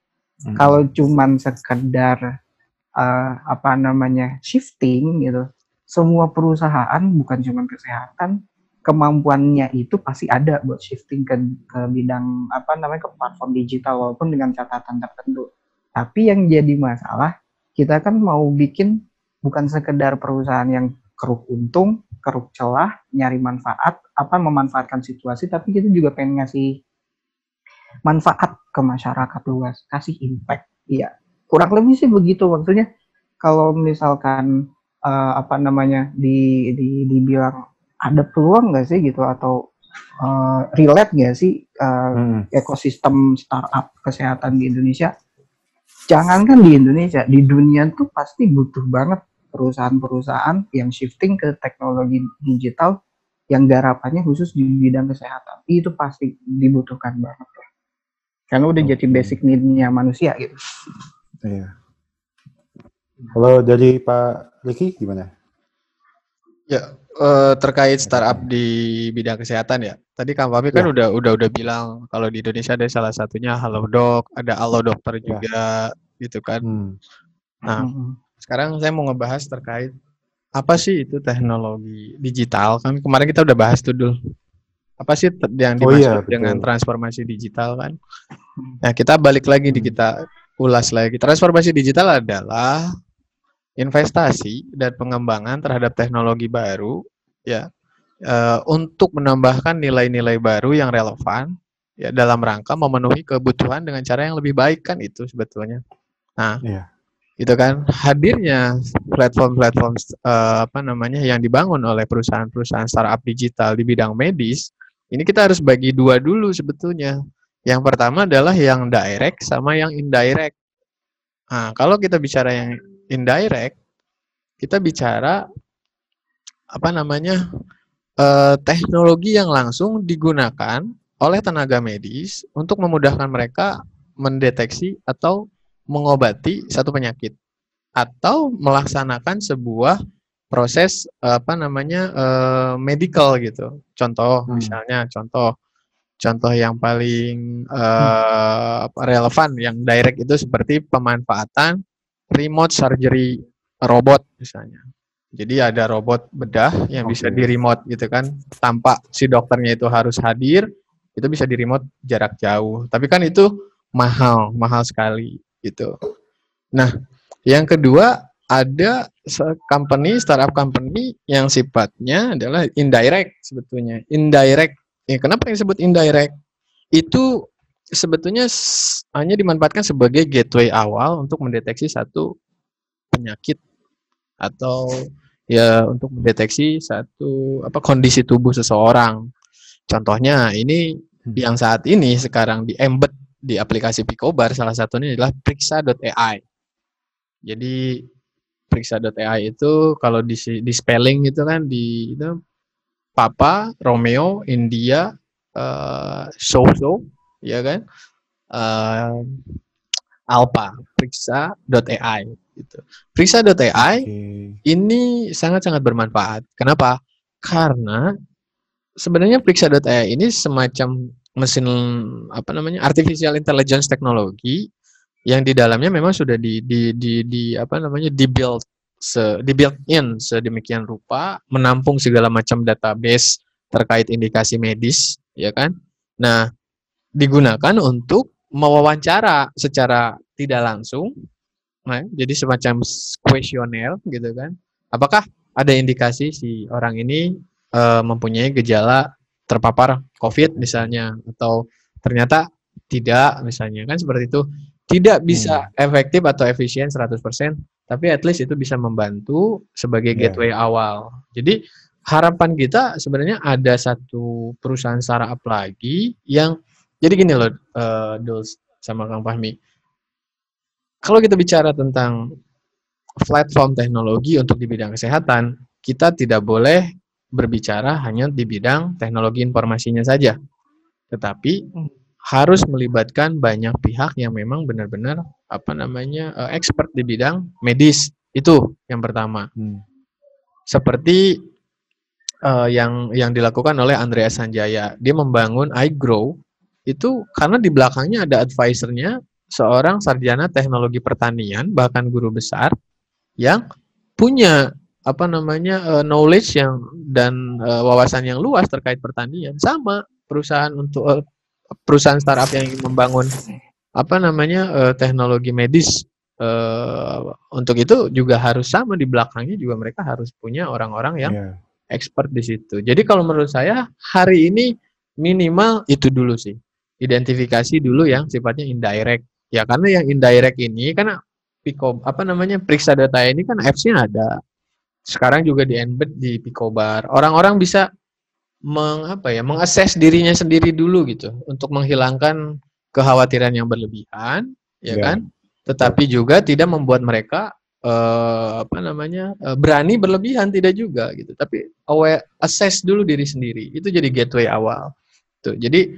Hmm. Kalau cuman sekedar eh, apa namanya shifting gitu, semua perusahaan bukan cuma kesehatan, kemampuannya itu pasti ada buat shifting ke, ke bidang apa namanya ke platform digital walaupun dengan catatan tertentu. Tapi yang jadi masalah kita kan mau bikin bukan sekedar perusahaan yang keruk untung, keruk celah, nyari manfaat, apa memanfaatkan situasi, tapi kita juga pengen ngasih manfaat ke masyarakat luas, kasih impact. Iya, kurang lebih sih begitu maksudnya. Kalau misalkan eh, apa namanya di, di dibilang ada peluang nggak sih gitu atau eh, relate nggak sih eh, Hmm. ekosistem startup kesehatan di Indonesia? Jangankan di Indonesia, di dunia tuh pasti butuh banget perusahaan-perusahaan yang shifting ke teknologi digital yang garapannya khusus di bidang kesehatan. Itu pasti dibutuhkan banget lah. Karena udah jadi Oke. basic need-nya manusia gitu. Iya. Kalau dari Pak Riki gimana? Ya, eh, terkait startup di bidang kesehatan ya. Tadi Kang Fahmi kan Ya. udah udah udah bilang kalau di Indonesia ada salah satunya Halodoc, ada Allo Dokter Ya. juga gitu kan. Hmm. Nah, Mm-mm. sekarang saya mau ngebahas terkait apa sih itu teknologi digital? Kan kemarin kita udah bahas tuh dulu. Apa sih yang Oh dimaksud iya, betul. dengan transformasi digital kan? Nah, kita balik lagi di kita ulas lagi. Transformasi digital adalah investasi dan pengembangan terhadap teknologi baru ya eh, untuk menambahkan nilai-nilai baru yang relevan ya dalam rangka memenuhi kebutuhan dengan cara yang lebih baik kan itu sebetulnya. Nah, Iya. itu kan hadirnya platform-platform eh, apa namanya yang dibangun oleh perusahaan-perusahaan startup digital di bidang medis ini kita harus bagi dua dulu sebetulnya. Yang pertama adalah yang direct sama yang indirect. Nah kalau kita bicara yang indirect kita bicara apa namanya eh, teknologi yang langsung digunakan oleh tenaga medis untuk memudahkan mereka mendeteksi atau mengobati satu penyakit atau melaksanakan sebuah proses apa namanya eh, medical gitu. Contoh Hmm. misalnya contoh contoh yang paling apa, relevan yang direct itu seperti pemanfaatan remote surgery robot misalnya. Jadi ada robot bedah yang bisa Oke. di remote gitu kan tanpa si dokternya itu harus hadir itu bisa di remote jarak jauh. Tapi kan itu mahal, mahal sekali gitu. Nah, yang kedua ada company, startup company yang sifatnya adalah indirect sebetulnya. Indirect. Ya, kenapa yang disebut indirect? Itu sebetulnya hanya dimanfaatkan sebagai gateway awal untuk mendeteksi satu penyakit atau ya untuk mendeteksi satu apa kondisi tubuh seseorang. Contohnya ini Hmm. yang saat ini sekarang di embed di aplikasi Picobar salah satunya adalah periksa.ai. Jadi periksa.ai itu kalau di, di spelling itu kan di itu Papa, Romeo, India, eh so-so, ya kan? Eh, Alpha, periksa.ai gitu. Periksa.ai Oke. ini sangat-sangat bermanfaat. Kenapa? Karena sebenarnya periksa.ai ini semacam mesin apa namanya artificial intelligence teknologi yang di dalamnya memang sudah di di di, di apa namanya di build se di built in sedemikian rupa menampung segala macam database terkait indikasi medis ya kan? Nah digunakan untuk mewawancara secara tidak langsung nah, jadi semacam kuesioner gitu kan. Apakah ada indikasi si orang ini eh, mempunyai gejala terpapar COVID misalnya atau ternyata tidak misalnya kan seperti itu tidak bisa efektif atau efisien 100% tapi at least itu bisa membantu sebagai Iya. gateway awal. Jadi harapan kita sebenarnya ada satu perusahaan startup lagi yang jadi gini loh Duls sama Kang Fahmi. Kalau kita bicara tentang platform teknologi untuk di bidang kesehatan, kita tidak boleh berbicara hanya di bidang teknologi informasinya saja. Tetapi harus melibatkan banyak pihak yang memang benar-benar apa namanya eh, expert di bidang medis. Itu yang pertama. Hmm. Seperti eh, yang yang dilakukan oleh Andreas Sanjaya. Dia membangun iGrow itu karena di belakangnya ada advisernya seorang sarjana teknologi pertanian bahkan guru besar yang punya apa namanya eh, knowledge yang dan eh, wawasan yang luas terkait pertanian sama perusahaan untuk eh, perusahaan startup yang ingin membangun apa namanya eh, teknologi medis eh, untuk itu juga harus sama di belakangnya juga mereka harus punya orang-orang yang Iya. expert di situ. Jadi kalau menurut saya hari ini minimal itu dulu sih. Identifikasi dulu yang sifatnya indirect. Ya karena yang indirect ini karena Pico apa namanya periksa data ini kan apps-nya ada. Sekarang juga di embed di Picobar. Orang-orang bisa meng, apa ya, mengakses dirinya sendiri dulu gitu untuk menghilangkan kekhawatiran yang berlebihan, ya Ya. kan? Tetapi juga tidak membuat mereka eh, apa namanya eh, berani berlebihan tidak juga gitu. Tapi aware assess dulu diri sendiri. Itu jadi gateway awal. Tuh. Jadi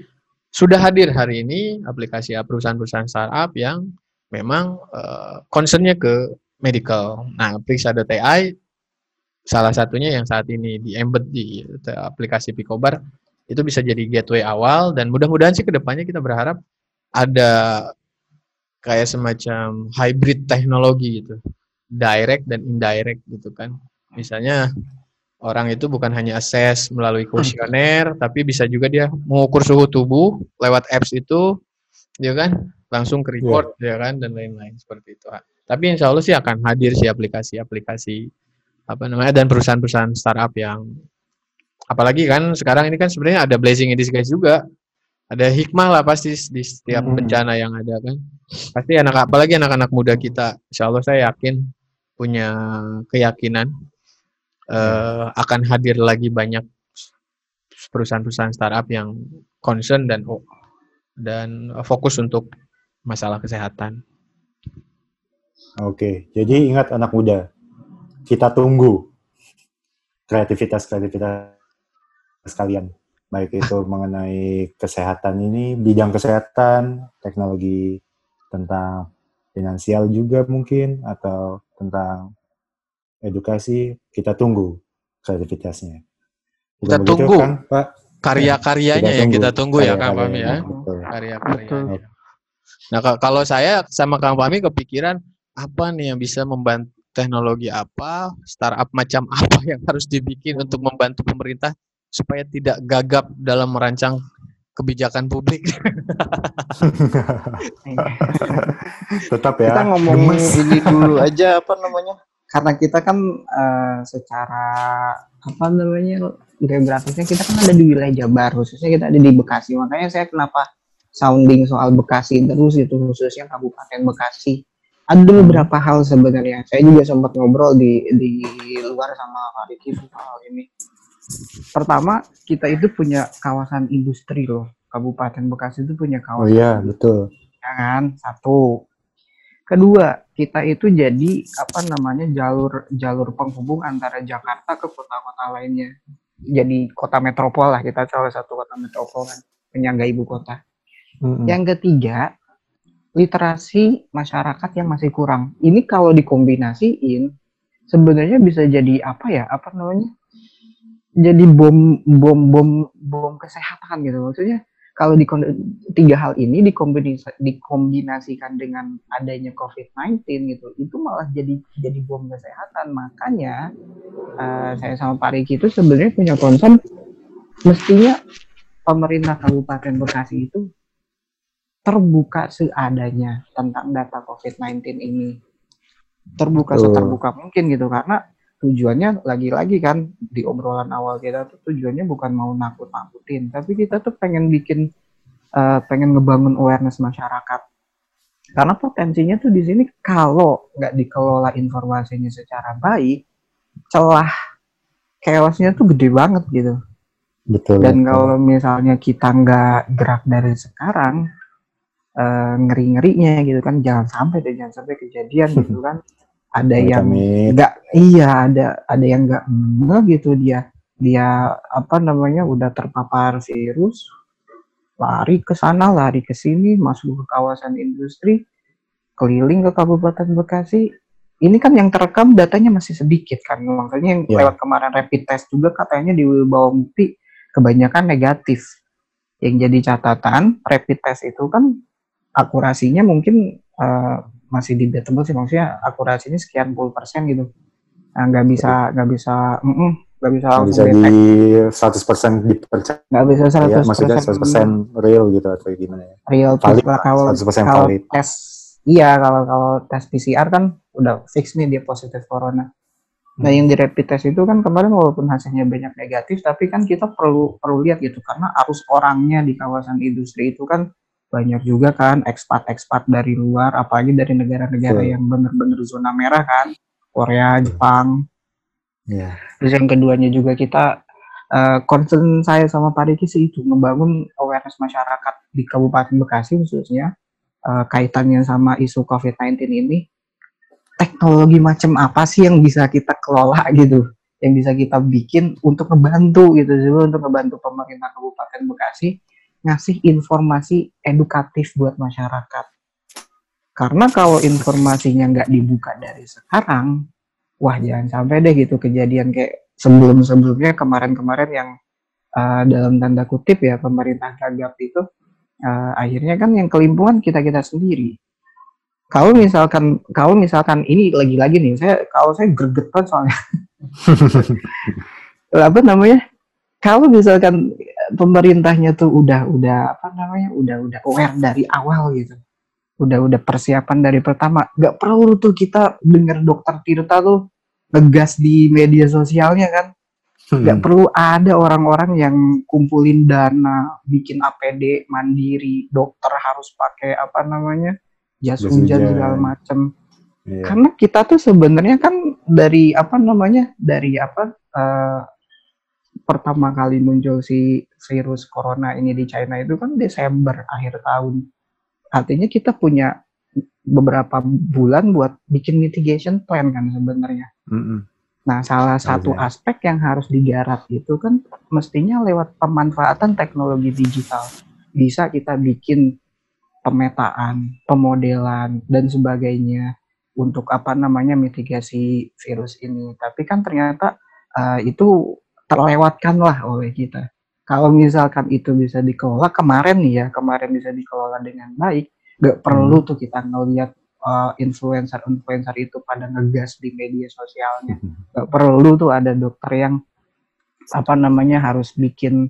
sudah hadir hari ini aplikasi perusahaan-perusahaan startup yang memang eh, concernnya ke medical. Nah, periksa.ai salah satunya yang saat ini di embed di te- aplikasi Picobar itu bisa jadi gateway awal dan mudah-mudahan sih ke depannya kita berharap ada kayak semacam hybrid teknologi gitu direct dan indirect gitu kan. Misalnya orang itu bukan hanya assess melalui kuesioner, tapi bisa juga dia mengukur suhu tubuh lewat apps itu, ya kan, langsung ke record, ya kan, dan lain-lain seperti itu. Tapi insya Allah sih akan hadir sih aplikasi-aplikasi apa namanya dan perusahaan-perusahaan startup yang apalagi kan sekarang ini kan sebenarnya ada blessing in disguise juga ada hikmah lah pasti di setiap Hmm. bencana yang ada kan pasti anak apalagi anak-anak muda kita insya Allah saya yakin punya keyakinan eh, akan hadir lagi banyak perusahaan-perusahaan startup yang concern dan oh, dan fokus untuk masalah kesehatan. Oke, jadi ingat anak muda, kita tunggu kreativitas-kreativitas kalian. Baik itu [LAUGHS] mengenai kesehatan ini, bidang kesehatan, teknologi tentang finansial juga mungkin, atau tentang edukasi, kita tunggu kreativitasnya. Kita Bukan begitu, tunggu. Kang, Pak? Karya-karyanya Kita yang kita tunggu ya Kang Fahmi ya. betul. Karya-karyanya. Nah, ka- kalau saya sama Kang Fahmi kepikiran apa nih yang bisa membantu teknologi apa, startup macam [LAUGHS] apa yang harus dibikin untuk membantu pemerintah supaya tidak gagap dalam merancang kebijakan publik. [LAUGHS] Tetap ya. kita ngomong ini dulu [LAUGHS] aja apa namanya karena kita kan eh, secara apa namanya geografisnya kita kan ada di wilayah Jabar khususnya kita ada di Bekasi makanya saya kenapa sounding soal Bekasi terus itu khususnya Kabupaten Bekasi ada beberapa hal sebenarnya. Saya juga sempat ngobrol di di luar sama Pak Riki soal ini. Pertama kita itu punya kawasan industri loh. Kabupaten Bekasi itu punya Oh kawasan iya, betul. ya kan? Satu. Kedua kita itu jadi apa namanya jalur jalur penghubung antara Jakarta ke kota-kota lainnya. Jadi kota metropol lah kita salah satu kota metropol kan. Penyangga ibu kota. Mm-mm. yang ketiga literasi masyarakat yang masih kurang. Ini kalau dikombinasiin sebenarnya bisa jadi apa ya? Apa namanya? Jadi bom bom bom bom kesehatan gitu. Maksudnya kalau di tiga hal ini dikombinasi, dikombinasikan dengan adanya COVID-19 gitu, itu malah jadi jadi bom kesehatan. Makanya eh, saya sama Pak Riki itu sebenarnya punya concern mestinya pemerintah Kabupaten Bekasi itu terbuka seadanya tentang data COVID-19 ini. Terbuka Betul. seterbuka mungkin gitu karena tujuannya lagi-lagi kan di obrolan awal kita tuh tujuannya bukan mau nakut-nakutin, tapi kita tuh pengen bikin eh, pengen ngebangun awareness masyarakat. Karena potensinya tuh di sini kalau nggak dikelola informasinya secara baik, celah chaosnya tuh gede banget gitu. Betul. Dan betul. kalau misalnya kita nggak gerak dari sekarang, eh, ngeri-ngerinya gitu kan, jangan sampai deh, jangan sampai kejadian gitu [LAUGHS] kan. Ada yang Amit-amit. nggak, iya ada ada yang nggak ngeh gitu dia dia apa namanya udah terpapar virus, lari ke sana, lari ke sini, masuk ke kawasan industri, keliling ke Kabupaten Bekasi. Ini kan yang terekam datanya masih sedikit kan, makanya yang Ya. lewat kemarin rapid test juga katanya di bawah bukti kebanyakan negatif. Yang jadi catatan rapid test itu kan akurasinya mungkin eh, masih debatable sih, maksudnya akurasinya sekian puluh persen gitu. Nah, nggak bisa nggak bisa mm-mm, nggak bisa langsung bisa detect, di 100% dipercaya, nggak bisa 100% maksudnya 100% real gitu atau gimana ya? real Valid lah, kalau 100% kalau valid. tes iya kalau kalau tes PCR kan udah fix nih dia positif corona. Nah yang di rapid test itu kan kemarin walaupun hasilnya banyak negatif tapi kan kita perlu perlu lihat gitu karena arus orangnya di kawasan industri itu kan banyak juga kan ekspat-ekspat dari luar apalagi dari negara-negara yang bener-bener zona merah kan. Korea, Jepang, Iya. Terus yang keduanya juga kita eh, concern saya sama Pak Riki sih itu membangun awareness masyarakat di Kabupaten Bekasi khususnya eh, kaitannya sama isu COVID-19 ini. Teknologi macam apa sih yang bisa kita kelola gitu, yang bisa kita bikin untuk ngebantu gitu, untuk ngebantu pemerintah Kabupaten Bekasi ngasih informasi edukatif buat masyarakat. Karena kalau informasinya nggak dibuka dari sekarang, wah jangan sampai deh gitu kejadian kayak sebelum-sebelumnya kemarin-kemarin yang uh, dalam tanda kutip ya pemerintah gagap itu uh, akhirnya kan yang kelimpungan kita kita sendiri. Kalau misalkan kalau misalkan ini lagi-lagi nih saya kalau saya gregetan soalnya. [LAUGHS] Apa namanya? Kalau misalkan pemerintahnya tuh udah udah apa namanya udah udah aware dari awal gitu. Udah udah persiapan dari pertama. Nggak perlu tuh kita dengar dokter Tirta tuh ngegas di media sosialnya kan. Nggak Hmm. perlu ada orang-orang yang kumpulin dana bikin APD mandiri dokter harus pakai apa namanya jas hujan. segala macem. Iya. karena kita tuh sebenarnya kan dari apa namanya dari apa eh, pertama kali muncul si virus corona ini di China itu kan Desember akhir tahun artinya kita punya beberapa bulan buat bikin mitigation plan kan sebenarnya Mm-mm. nah salah satu Iya. aspek yang harus digarap itu kan mestinya lewat pemanfaatan teknologi digital bisa kita bikin pemetaan pemodelan dan sebagainya untuk apa namanya mitigasi virus ini. Tapi kan ternyata uh, itu terlewatkan lah oleh kita. Kalau misalkan itu bisa dikelola kemarin nih ya, kemarin bisa dikelola dengan baik, nggak perlu tuh kita ngelihat uh, influencer-influencer itu pada ngegas di media sosialnya. Nggak perlu tuh ada dokter yang apa namanya harus bikin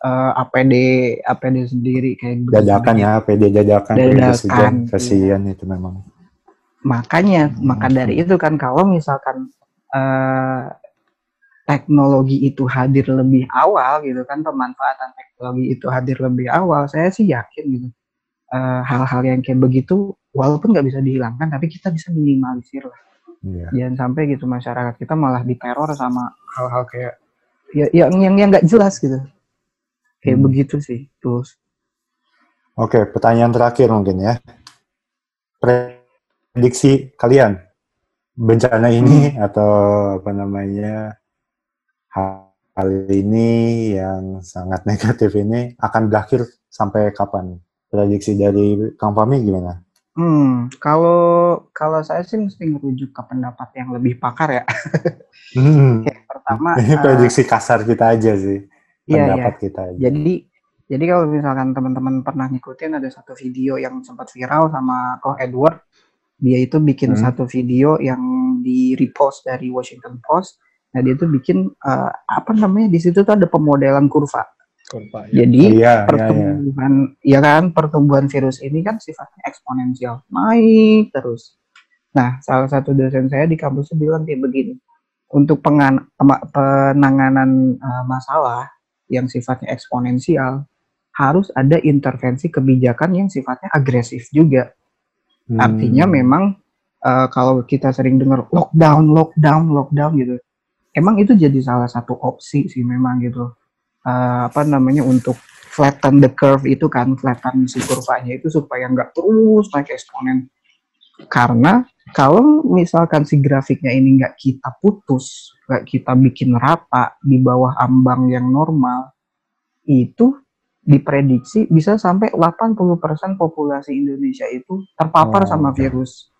uh, APD APD sendiri kayak Dadakan ya, PD dadakan, PD Dadakan, sejan, iya. kasihan itu memang. makanya maka Hmm. dari itu kan kalau misalkan eh, teknologi itu hadir lebih awal gitu kan pemanfaatan teknologi itu hadir lebih awal saya sih yakin gitu eh, hal-hal yang kayak begitu walaupun nggak bisa dihilangkan tapi kita bisa minimalisir lah Iya. jangan sampai gitu masyarakat kita malah diteror sama hal-hal kayak ya yang yang yang nggak jelas gitu kayak Hmm. begitu sih terus Oke, pertanyaan terakhir mungkin ya. Prediksi kalian bencana ini atau apa namanya hal ini yang sangat [LAUGHS] negatif ini akan berakhir sampai kapan? Prediksi dari Kang Fami gimana? hmm kalau kalau saya sih mesti ngerujuk ke pendapat yang lebih pakar ya [LAUGHS] Hmm. [LAUGHS] Kayak pertama Ini eh, prediksi kasar kita aja sih, iya, iya. pendapat kita aja. Jadi jadi kalau misalkan teman-teman pernah ngikutin ada satu video yang sempat viral sama Koh Edward, dia itu bikin Hmm. satu video yang di repost dari Washington Post. Nah dia itu bikin eh, apa namanya di situ tuh ada pemodelan kurva. Kurva, ya. Jadi Iya, iya, iya. pertumbuhan ya kan pertumbuhan virus ini kan sifatnya eksponensial naik terus. Nah salah satu dosen saya di kampus itu bilang kayak begini untuk pengan- penanganan eh, masalah yang sifatnya eksponensial harus ada intervensi kebijakan yang sifatnya agresif juga. Hmm. Artinya memang eh, kalau kita sering dengar lockdown, lockdown, lockdown gitu, emang itu jadi salah satu opsi sih memang gitu. Eh, apa namanya untuk flatten the curve itu kan, flatten si kurvanya itu supaya nggak terus naik eksponen. Karena kalau misalkan si grafiknya ini nggak kita putus, nggak kita bikin rata di bawah ambang yang normal, itu diprediksi bisa sampai 80% populasi Indonesia itu terpapar Oh, sama virus.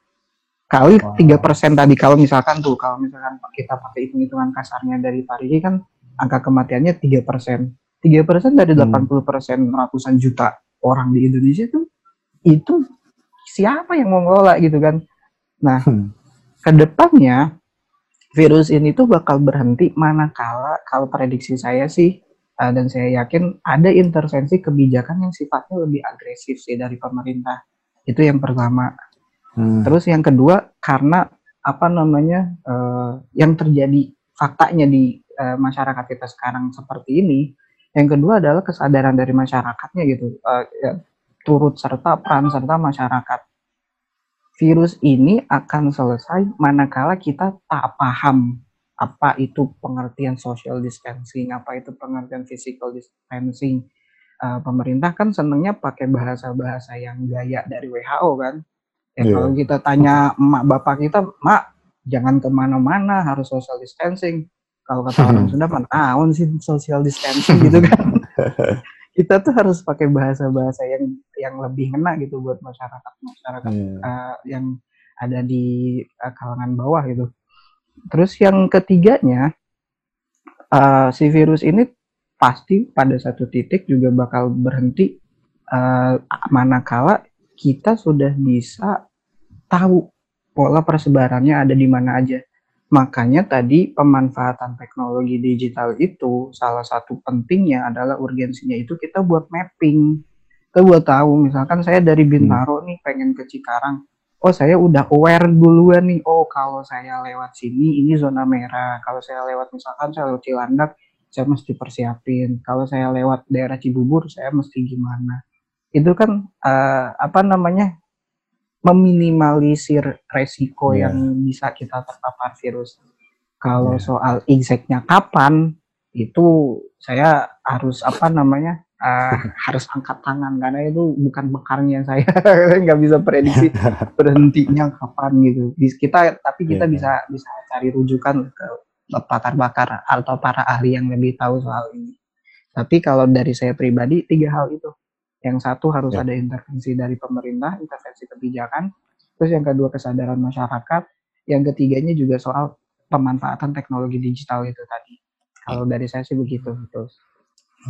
Kali tiga persen tadi kalau misalkan tuh kalau misalkan kita pakai hitung-hitungan kasarnya dari Parigi kan angka kematiannya tiga persen. Tiga persen dari Hmm. 80 persen ratusan juta orang di Indonesia tuh itu siapa yang mau ngelola gitu kan? Nah, Hmm. ke depannya virus ini tuh bakal berhenti manakala kalau prediksi saya sih uh, dan saya yakin ada intervensi kebijakan yang sifatnya lebih agresif sih dari pemerintah itu yang pertama Hmm. terus yang kedua karena apa namanya uh, yang terjadi faktanya di uh, masyarakat kita sekarang seperti ini yang kedua adalah kesadaran dari masyarakatnya gitu uh, ya, turut serta peran serta masyarakat virus ini akan selesai manakala kita tak paham apa itu pengertian social distancing, apa itu pengertian physical distancing. Pemerintah kan senengnya pakai bahasa-bahasa yang gaya dari WHO kan. Ya Iya. kalau kita tanya emak bapak kita, mak jangan ke mana-mana harus social distancing. Kalau kata [LAUGHS] orang Sunda, "Man, naon sih social distancing gitu kan. [LAUGHS] kita tuh harus pakai bahasa-bahasa yang yang lebih ngena gitu buat masyarakat masyarakat Iya. uh, yang ada di uh, kalangan bawah gitu. Terus yang ketiganya, uh, si virus ini pasti pada satu titik juga bakal berhenti uh, manakala kita sudah bisa tahu pola persebarannya ada di mana aja. Makanya tadi pemanfaatan teknologi digital itu salah satu pentingnya adalah urgensinya itu kita buat mapping. Kita buat tahu misalkan saya dari Bintaro nih pengen ke Cikarang. Oh saya udah aware duluan nih. Oh kalau saya lewat sini ini zona merah. Kalau saya lewat misalkan saya lewat Cilandak saya mesti persiapin. Kalau saya lewat daerah Cibubur saya mesti gimana. Itu kan uh, apa namanya meminimalisir resiko yeah. yang bisa kita terpapar virus. Kalau yeah. soal exactnya kapan itu saya harus apa namanya uh, [LAUGHS] harus angkat tangan karena itu bukan bekarnya saya [LAUGHS] nggak bisa prediksi [LAUGHS] berhentinya kapan gitu. Kita tapi kita yeah. bisa bisa cari rujukan ke pakar bakar atau para ahli yang lebih tahu soal ini. Tapi kalau dari saya pribadi tiga hal itu yang satu harus ya. ada intervensi dari pemerintah, intervensi kebijakan. Terus yang kedua kesadaran masyarakat. Yang ketiganya juga soal pemanfaatan teknologi digital itu tadi. Kalau dari saya sih begitu. Terus.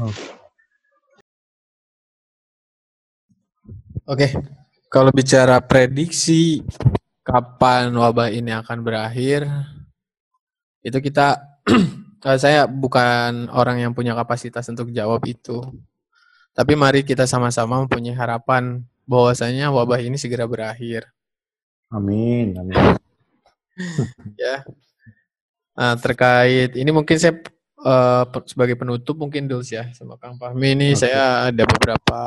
Oke. Oke. Kalau bicara prediksi kapan wabah ini akan berakhir, itu kita [CLEARS THROAT] saya bukan orang yang punya kapasitas untuk jawab itu. Tapi mari kita sama-sama mempunyai harapan bahwasanya wabah ini segera berakhir. Amin, amin. [LAUGHS] ya. Nah, terkait ini mungkin saya uh, sebagai penutup mungkin dulu ya sama Kang Fahmi ini okay. saya ada beberapa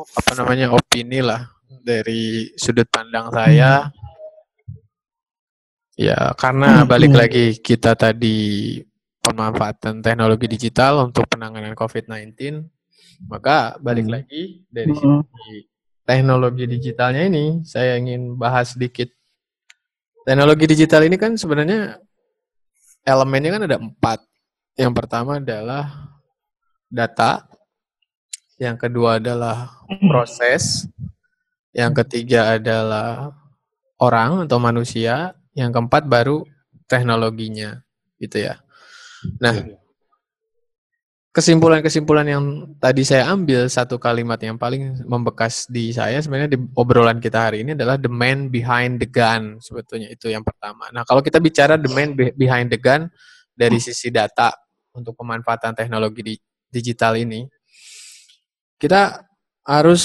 apa namanya opini lah dari sudut pandang saya. Ya, karena balik lagi kita tadi pemanfaatan teknologi digital untuk penanganan COVID-19 maka balik hmm. lagi dari hmm. sisi teknologi digitalnya ini, saya ingin bahas sedikit. Teknologi digital ini kan sebenarnya elemennya kan ada empat. Yang pertama adalah data, yang kedua adalah proses, yang ketiga adalah orang atau manusia, yang keempat baru teknologinya, gitu ya. Nah, iya kesimpulan-kesimpulan yang tadi saya ambil satu kalimat yang paling membekas di saya sebenarnya di obrolan kita hari ini adalah the man behind the gun sebetulnya itu yang pertama. Nah kalau kita bicara the man behind the gun dari sisi data untuk pemanfaatan teknologi di digital ini, kita harus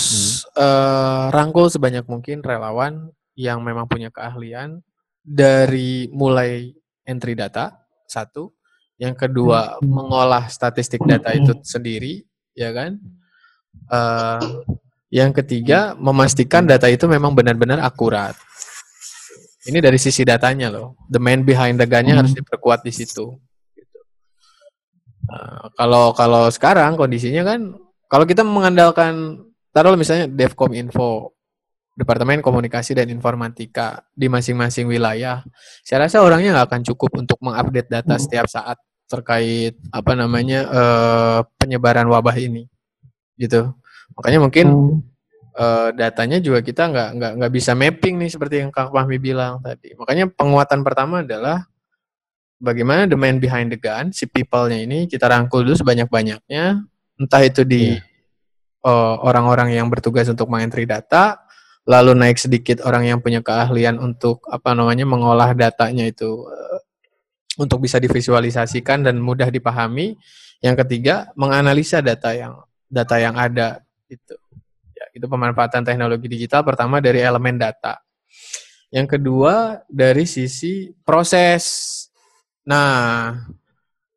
hmm. uh, rangkul sebanyak mungkin relawan yang memang punya keahlian dari mulai entry data satu, yang kedua hmm. mengolah statistik data itu sendiri, ya kan? Uh, yang ketiga memastikan data itu memang benar-benar akurat. Ini dari sisi datanya loh. The man behind the gun-nya hmm. harus diperkuat di situ. Gitu. Uh, kalau kalau sekarang kondisinya kan, kalau kita mengandalkan taruh misalnya Devcom Info, Departemen Komunikasi dan Informatika di masing-masing wilayah. Saya rasa orangnya nggak akan cukup untuk mengupdate data hmm. setiap saat terkait apa namanya uh, penyebaran wabah ini, gitu. Makanya mungkin hmm. uh, datanya juga kita nggak nggak nggak bisa mapping nih seperti yang Kak Fahmi bilang tadi. Makanya penguatan pertama adalah bagaimana the man behind the gun, si people-nya ini kita rangkul dulu sebanyak-banyaknya, entah itu di yeah. Iya. uh, orang-orang yang bertugas untuk mengentry data, lalu naik sedikit orang yang punya keahlian untuk apa namanya mengolah datanya itu uh, untuk bisa divisualisasikan dan mudah dipahami. Yang ketiga, menganalisa data yang data yang ada itu. Ya, itu pemanfaatan teknologi digital pertama dari elemen data. Yang kedua dari sisi proses. Nah,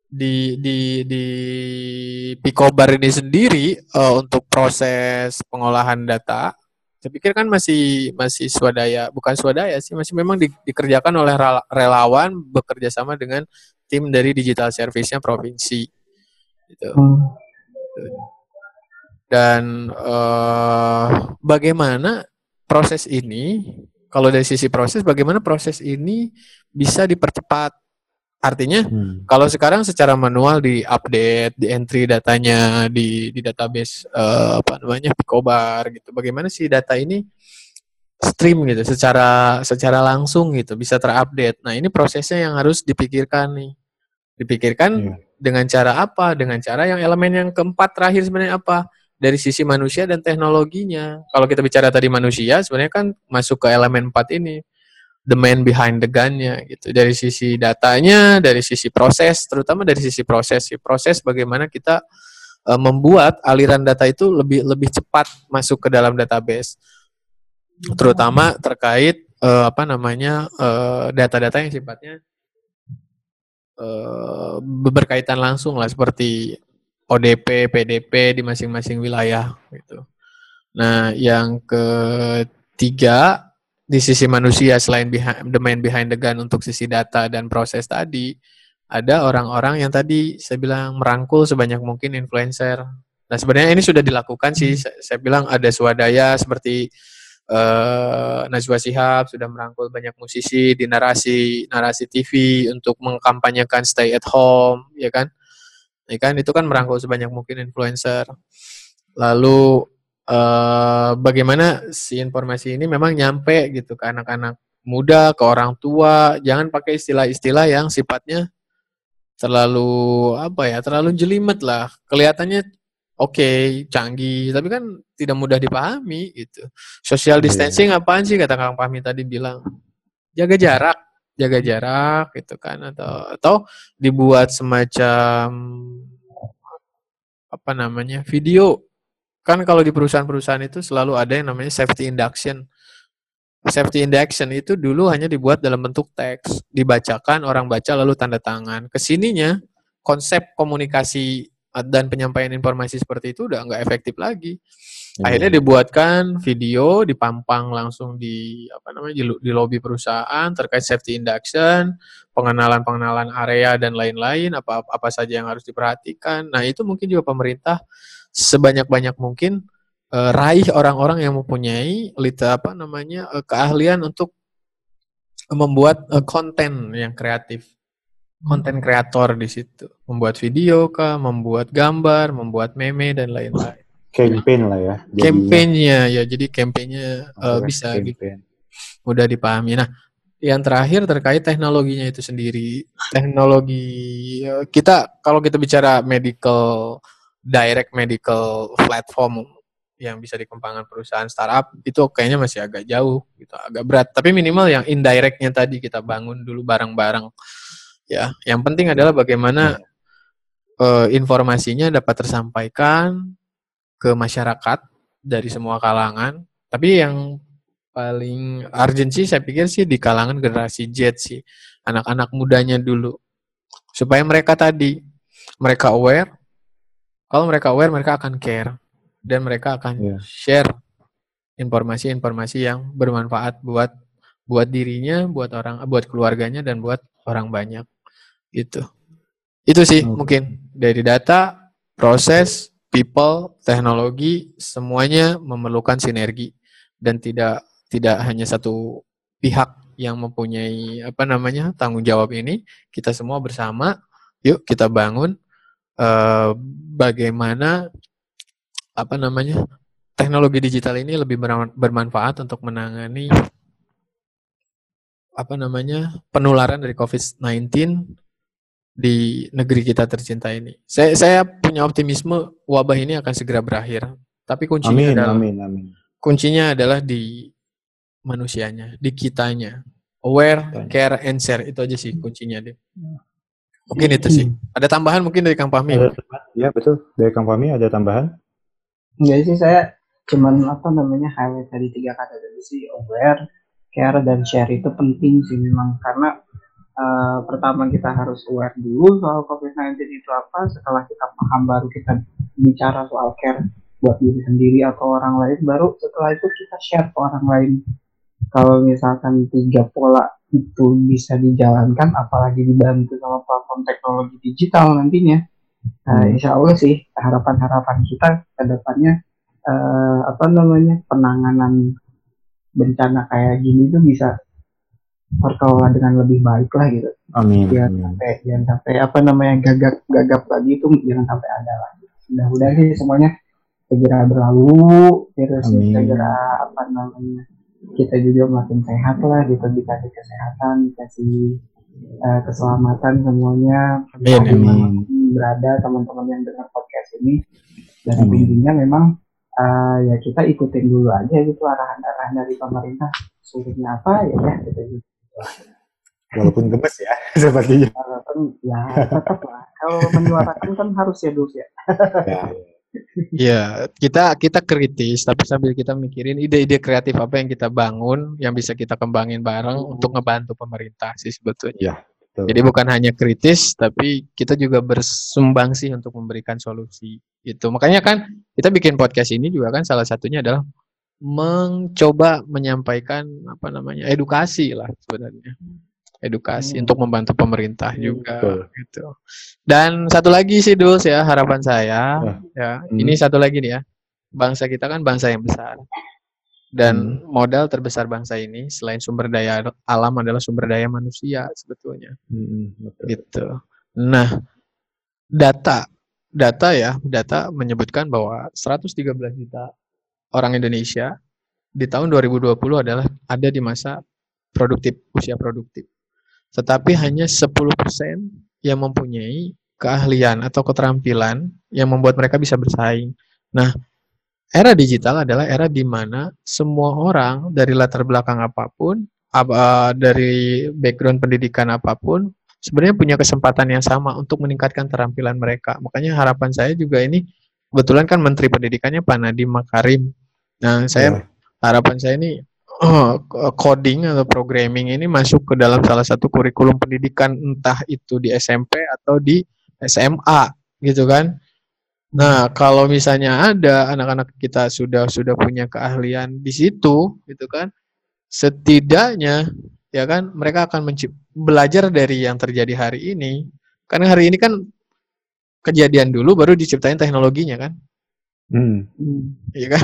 di di di Picobar ini sendiri uh, untuk proses pengolahan data saya pikir kan masih masih swadaya, bukan swadaya sih, masih memang di, dikerjakan oleh relawan bekerja sama dengan tim dari digital service-nya provinsi. Gitu. Hmm. Dan uh, bagaimana proses ini, kalau dari sisi proses, bagaimana proses ini bisa dipercepat Artinya hmm. kalau sekarang secara manual di update, di entry datanya di di database uh, apa namanya Picobar gitu. Bagaimana sih data ini stream gitu secara secara langsung gitu bisa terupdate. Nah, ini prosesnya yang harus dipikirkan nih. Dipikirkan yeah. dengan cara apa? Dengan cara yang elemen yang keempat terakhir sebenarnya apa? dari sisi manusia dan teknologinya. Kalau kita bicara tadi manusia, sebenarnya kan masuk ke elemen 4 ini. The man behind the gun-nya gitu. Dari sisi datanya, dari sisi proses, terutama dari sisi proses. Proses bagaimana kita uh, membuat aliran data itu lebih lebih cepat masuk ke dalam database. Terutama terkait uh, apa namanya data data-data yang sifatnya uh, berkaitan langsung lah seperti ODP, PDP di masing-masing wilayah gitu. Nah, yang ketiga di sisi manusia selain behind, the man behind the gun untuk sisi data dan proses tadi, ada orang-orang yang tadi saya bilang merangkul sebanyak mungkin influencer. Nah, sebenarnya ini sudah dilakukan sih. Saya, saya bilang ada swadaya seperti uh, Najwa Shihab sudah merangkul banyak musisi di narasi narasi TV untuk mengkampanyekan stay at home, ya kan? ya kan itu kan merangkul sebanyak mungkin influencer lalu eh, bagaimana si informasi ini memang nyampe gitu ke anak-anak muda ke orang tua. Jangan pakai istilah-istilah yang sifatnya terlalu apa ya terlalu jelimet lah. Kelihatannya oke okay, canggih tapi kan tidak mudah dipahami gitu. Social iya. distancing apaan sih kata Kang Pahmi tadi bilang. Jaga jarak jaga jarak gitu kan. Atau atau dibuat semacam apa namanya video kan kalau di perusahaan-perusahaan itu selalu ada yang namanya safety induction safety induction itu dulu hanya dibuat dalam bentuk teks dibacakan orang baca lalu tanda tangan ke sininya konsep komunikasi dan penyampaian informasi seperti itu udah nggak efektif lagi Iya. Akhirnya dibuatkan video, dipampang langsung di apa namanya di, di lobi perusahaan terkait safety induction, pengenalan-pengenalan area dan lain-lain, apa apa saja yang harus diperhatikan. Nah, itu mungkin juga pemerintah sebanyak-banyak mungkin uh, raih orang-orang yang mempunyai lita apa namanya uh, keahlian untuk membuat uh, konten yang kreatif konten kreator di situ membuat video kah membuat gambar membuat meme dan lain-lain campaign lah ya. Campaignnya ya, jadi campaignnya uh, bisa gitu. campaign. gitu. Mudah dipahami. Nah, yang terakhir terkait teknologinya itu sendiri. Teknologi kita kalau kita bicara medical direct medical platform yang bisa dikembangkan perusahaan startup itu kayaknya masih agak jauh gitu, agak berat. Tapi minimal yang indirectnya tadi kita bangun dulu bareng-bareng. Ya, yang penting adalah bagaimana uh, informasinya dapat tersampaikan ke masyarakat dari semua kalangan. Tapi yang paling urgent sih saya pikir sih di kalangan generasi Z sih. Anak-anak mudanya dulu. Supaya mereka tadi, mereka aware. Kalau mereka aware, mereka akan care. Dan mereka akan yeah. share informasi-informasi yang bermanfaat buat buat dirinya, buat orang, buat keluarganya dan buat orang banyak. Itu. Itu sih okay. mungkin dari data, proses, people, teknologi, semuanya memerlukan sinergi dan tidak tidak hanya satu pihak yang mempunyai apa namanya tanggung jawab ini. Kita semua bersama, yuk kita bangun uh, bagaimana apa namanya teknologi digital ini lebih bermanfaat untuk menangani apa namanya penularan dari COVID-19 di negeri kita tercinta ini. Saya saya punya optimisme wabah ini akan segera berakhir. Tapi kuncinya amin, adalah amin, amin. kuncinya adalah di manusianya, di kitanya. Aware, care, and share itu aja sih kuncinya deh. Mungkin itu sih. Ada tambahan mungkin dari Kang Fahmi? Iya betul. Dari Kang Fahmi ada tambahan? Enggak sih saya cuman apa namanya highlight tadi tiga kata tadi sih aware, care dan share itu penting sih memang karena uh, pertama kita harus aware dulu soal COVID-19 itu apa. Setelah kita paham baru kita bicara soal care buat diri sendiri atau orang lain. Baru setelah itu kita share ke orang lain. Kalau misalkan tiga pola itu bisa dijalankan, apalagi dibantu sama platform teknologi digital nantinya, nah, insya Allah sih harapan-harapan kita ke depannya uh, apa namanya penanganan bencana kayak gini tuh bisa terkelola dengan lebih baik lah gitu. Amin. Jangan amin. sampai jangan sampai apa namanya gagap gagap lagi itu jangan sampai ada lagi. Mudah-mudahan sih semuanya segera berlalu, terus segera apa namanya kita juga makin sehat lah gitu dikasih kesehatan, dikasih uh, keselamatan semuanya. Amin. amin. Berada teman-teman yang dengar podcast ini dan Amin. kuncinya memang eh, ya kita ikutin dulu aja gitu arahan-arahan dari pemerintah suruhnya apa ya ya kita gitu. Walaupun gemes ya, [LAUGHS] sepertinya. Walaupun ya tetap lah kalau menyuarakan kan harus ya dulu ya Ya, Iya, kita kita kritis tapi sambil kita mikirin ide-ide kreatif apa yang kita bangun yang bisa kita kembangin bareng Hmm. untuk ngebantu pemerintah sih sebetulnya. betul. Jadi bukan hanya kritis tapi kita juga bersumbang sih untuk memberikan solusi. Itu. Makanya kan kita bikin podcast ini juga kan salah satunya adalah mencoba menyampaikan apa namanya edukasi lah sebenarnya. Edukasi Hmm. untuk membantu pemerintah Hmm, juga betul. gitu. Dan satu lagi sih Dul ya harapan saya Wah. ya. Hmm. Ini satu lagi nih ya. Bangsa kita kan bangsa yang besar. Dan modal terbesar bangsa ini selain sumber daya alam adalah sumber daya manusia sebetulnya betul. gitu. Nah, data data ya, data menyebutkan bahwa 113 juta orang Indonesia di tahun 2020 adalah ada di masa produktif, usia produktif. Tetapi hanya 10% yang mempunyai keahlian atau keterampilan yang membuat mereka bisa bersaing. Nah, era digital adalah era di mana semua orang dari latar belakang apa pun, ap- eh, dari background pendidikan apa pun, sebenarnya punya kesempatan yang sama untuk meningkatkan keterampilan mereka. Makanya harapan saya juga ini kebetulan kan Menteri Pendidikannya Pak Nadiem Makarim. Nah, saya Ya. harapan saya ini coding atau programming ini masuk ke dalam salah satu kurikulum pendidikan entah itu di SMP atau di SMA gitu kan. Nah, kalau misalnya ada anak-anak kita sudah sudah punya keahlian di situ gitu kan, setidaknya ya kan mereka akan belajar dari yang terjadi hari ini. Karena hari ini kan kejadian dulu baru diciptain teknologinya kan. Hmm. Hmm. Iya kan?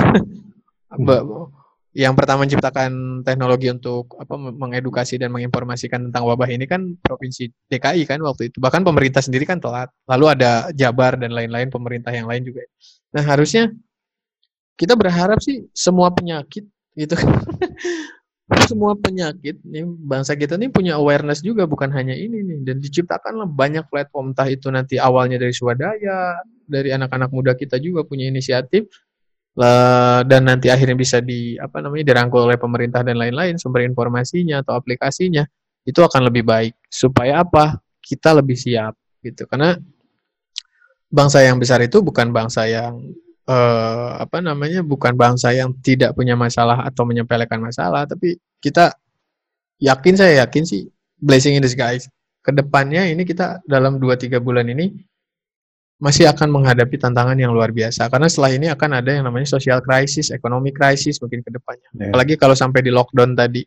Ba- yang pertama menciptakan teknologi untuk apa meng- mengedukasi dan menginformasikan tentang wabah ini kan provinsi DKI kan waktu itu. Bahkan pemerintah sendiri kan telat. Lalu ada Jabar dan lain-lain pemerintah yang lain juga. Nah, harusnya kita berharap sih semua penyakit gitu kan. [LAUGHS] semua penyakit nih bangsa kita nih punya awareness juga bukan hanya ini nih dan diciptakanlah banyak platform entah itu nanti awalnya dari swadaya dari anak-anak muda kita juga punya inisiatif dan nanti akhirnya bisa di apa namanya dirangkul oleh pemerintah dan lain-lain sumber informasinya atau aplikasinya itu akan lebih baik. Supaya apa? Kita lebih siap gitu. Karena bangsa yang besar itu bukan bangsa yang eh, apa namanya bukan bangsa yang tidak punya masalah atau menyepelekan masalah tapi kita yakin saya yakin sih blessing in disguise. Ke depannya ini kita dalam 2-3 bulan ini masih akan menghadapi tantangan yang luar biasa karena setelah ini akan ada yang namanya social crisis, ekonomi crisis mungkin ke depannya. Ya. Apalagi kalau sampai di lockdown tadi.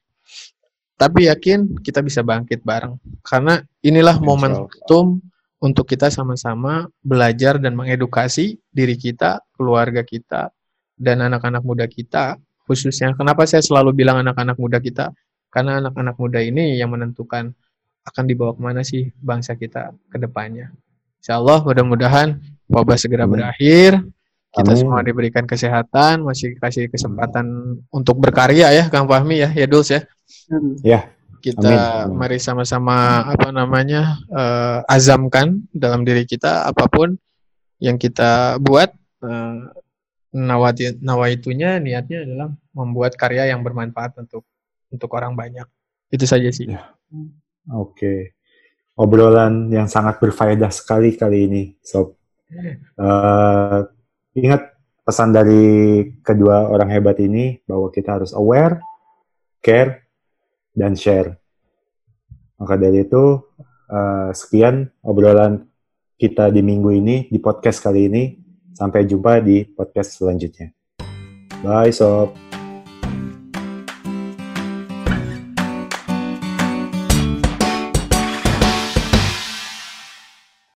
Tapi yakin kita bisa bangkit bareng karena inilah momentum untuk kita sama-sama belajar dan mengedukasi diri kita, keluarga kita, dan anak-anak muda kita khususnya. Kenapa saya selalu bilang anak-anak muda kita? Karena anak-anak muda ini yang menentukan akan dibawa ke mana sih bangsa kita ke depannya. Insya Allah mudah-mudahan wabah segera Amin. berakhir. Kita Amin. semua diberikan kesehatan, masih kasih kesempatan untuk berkarya ya, Kang Fahmi ya, ya Duls ya. Hmm. Kita Amin, mari sama-sama apa namanya eh, azamkan dalam diri kita apa pun yang kita buat eh, nawati nawaitunya niatnya adalah membuat karya yang bermanfaat untuk untuk orang banyak. Itu saja sih. Oke. Obrolan yang sangat berfaedah sekali kali ini, Sob. Eh, ingat pesan dari kedua orang hebat ini bahwa kita harus aware, care, dan share. Maka dari itu, eh, sekian obrolan kita di minggu ini, di podcast kali ini. Sampai jumpa di podcast selanjutnya. Bye, Sob.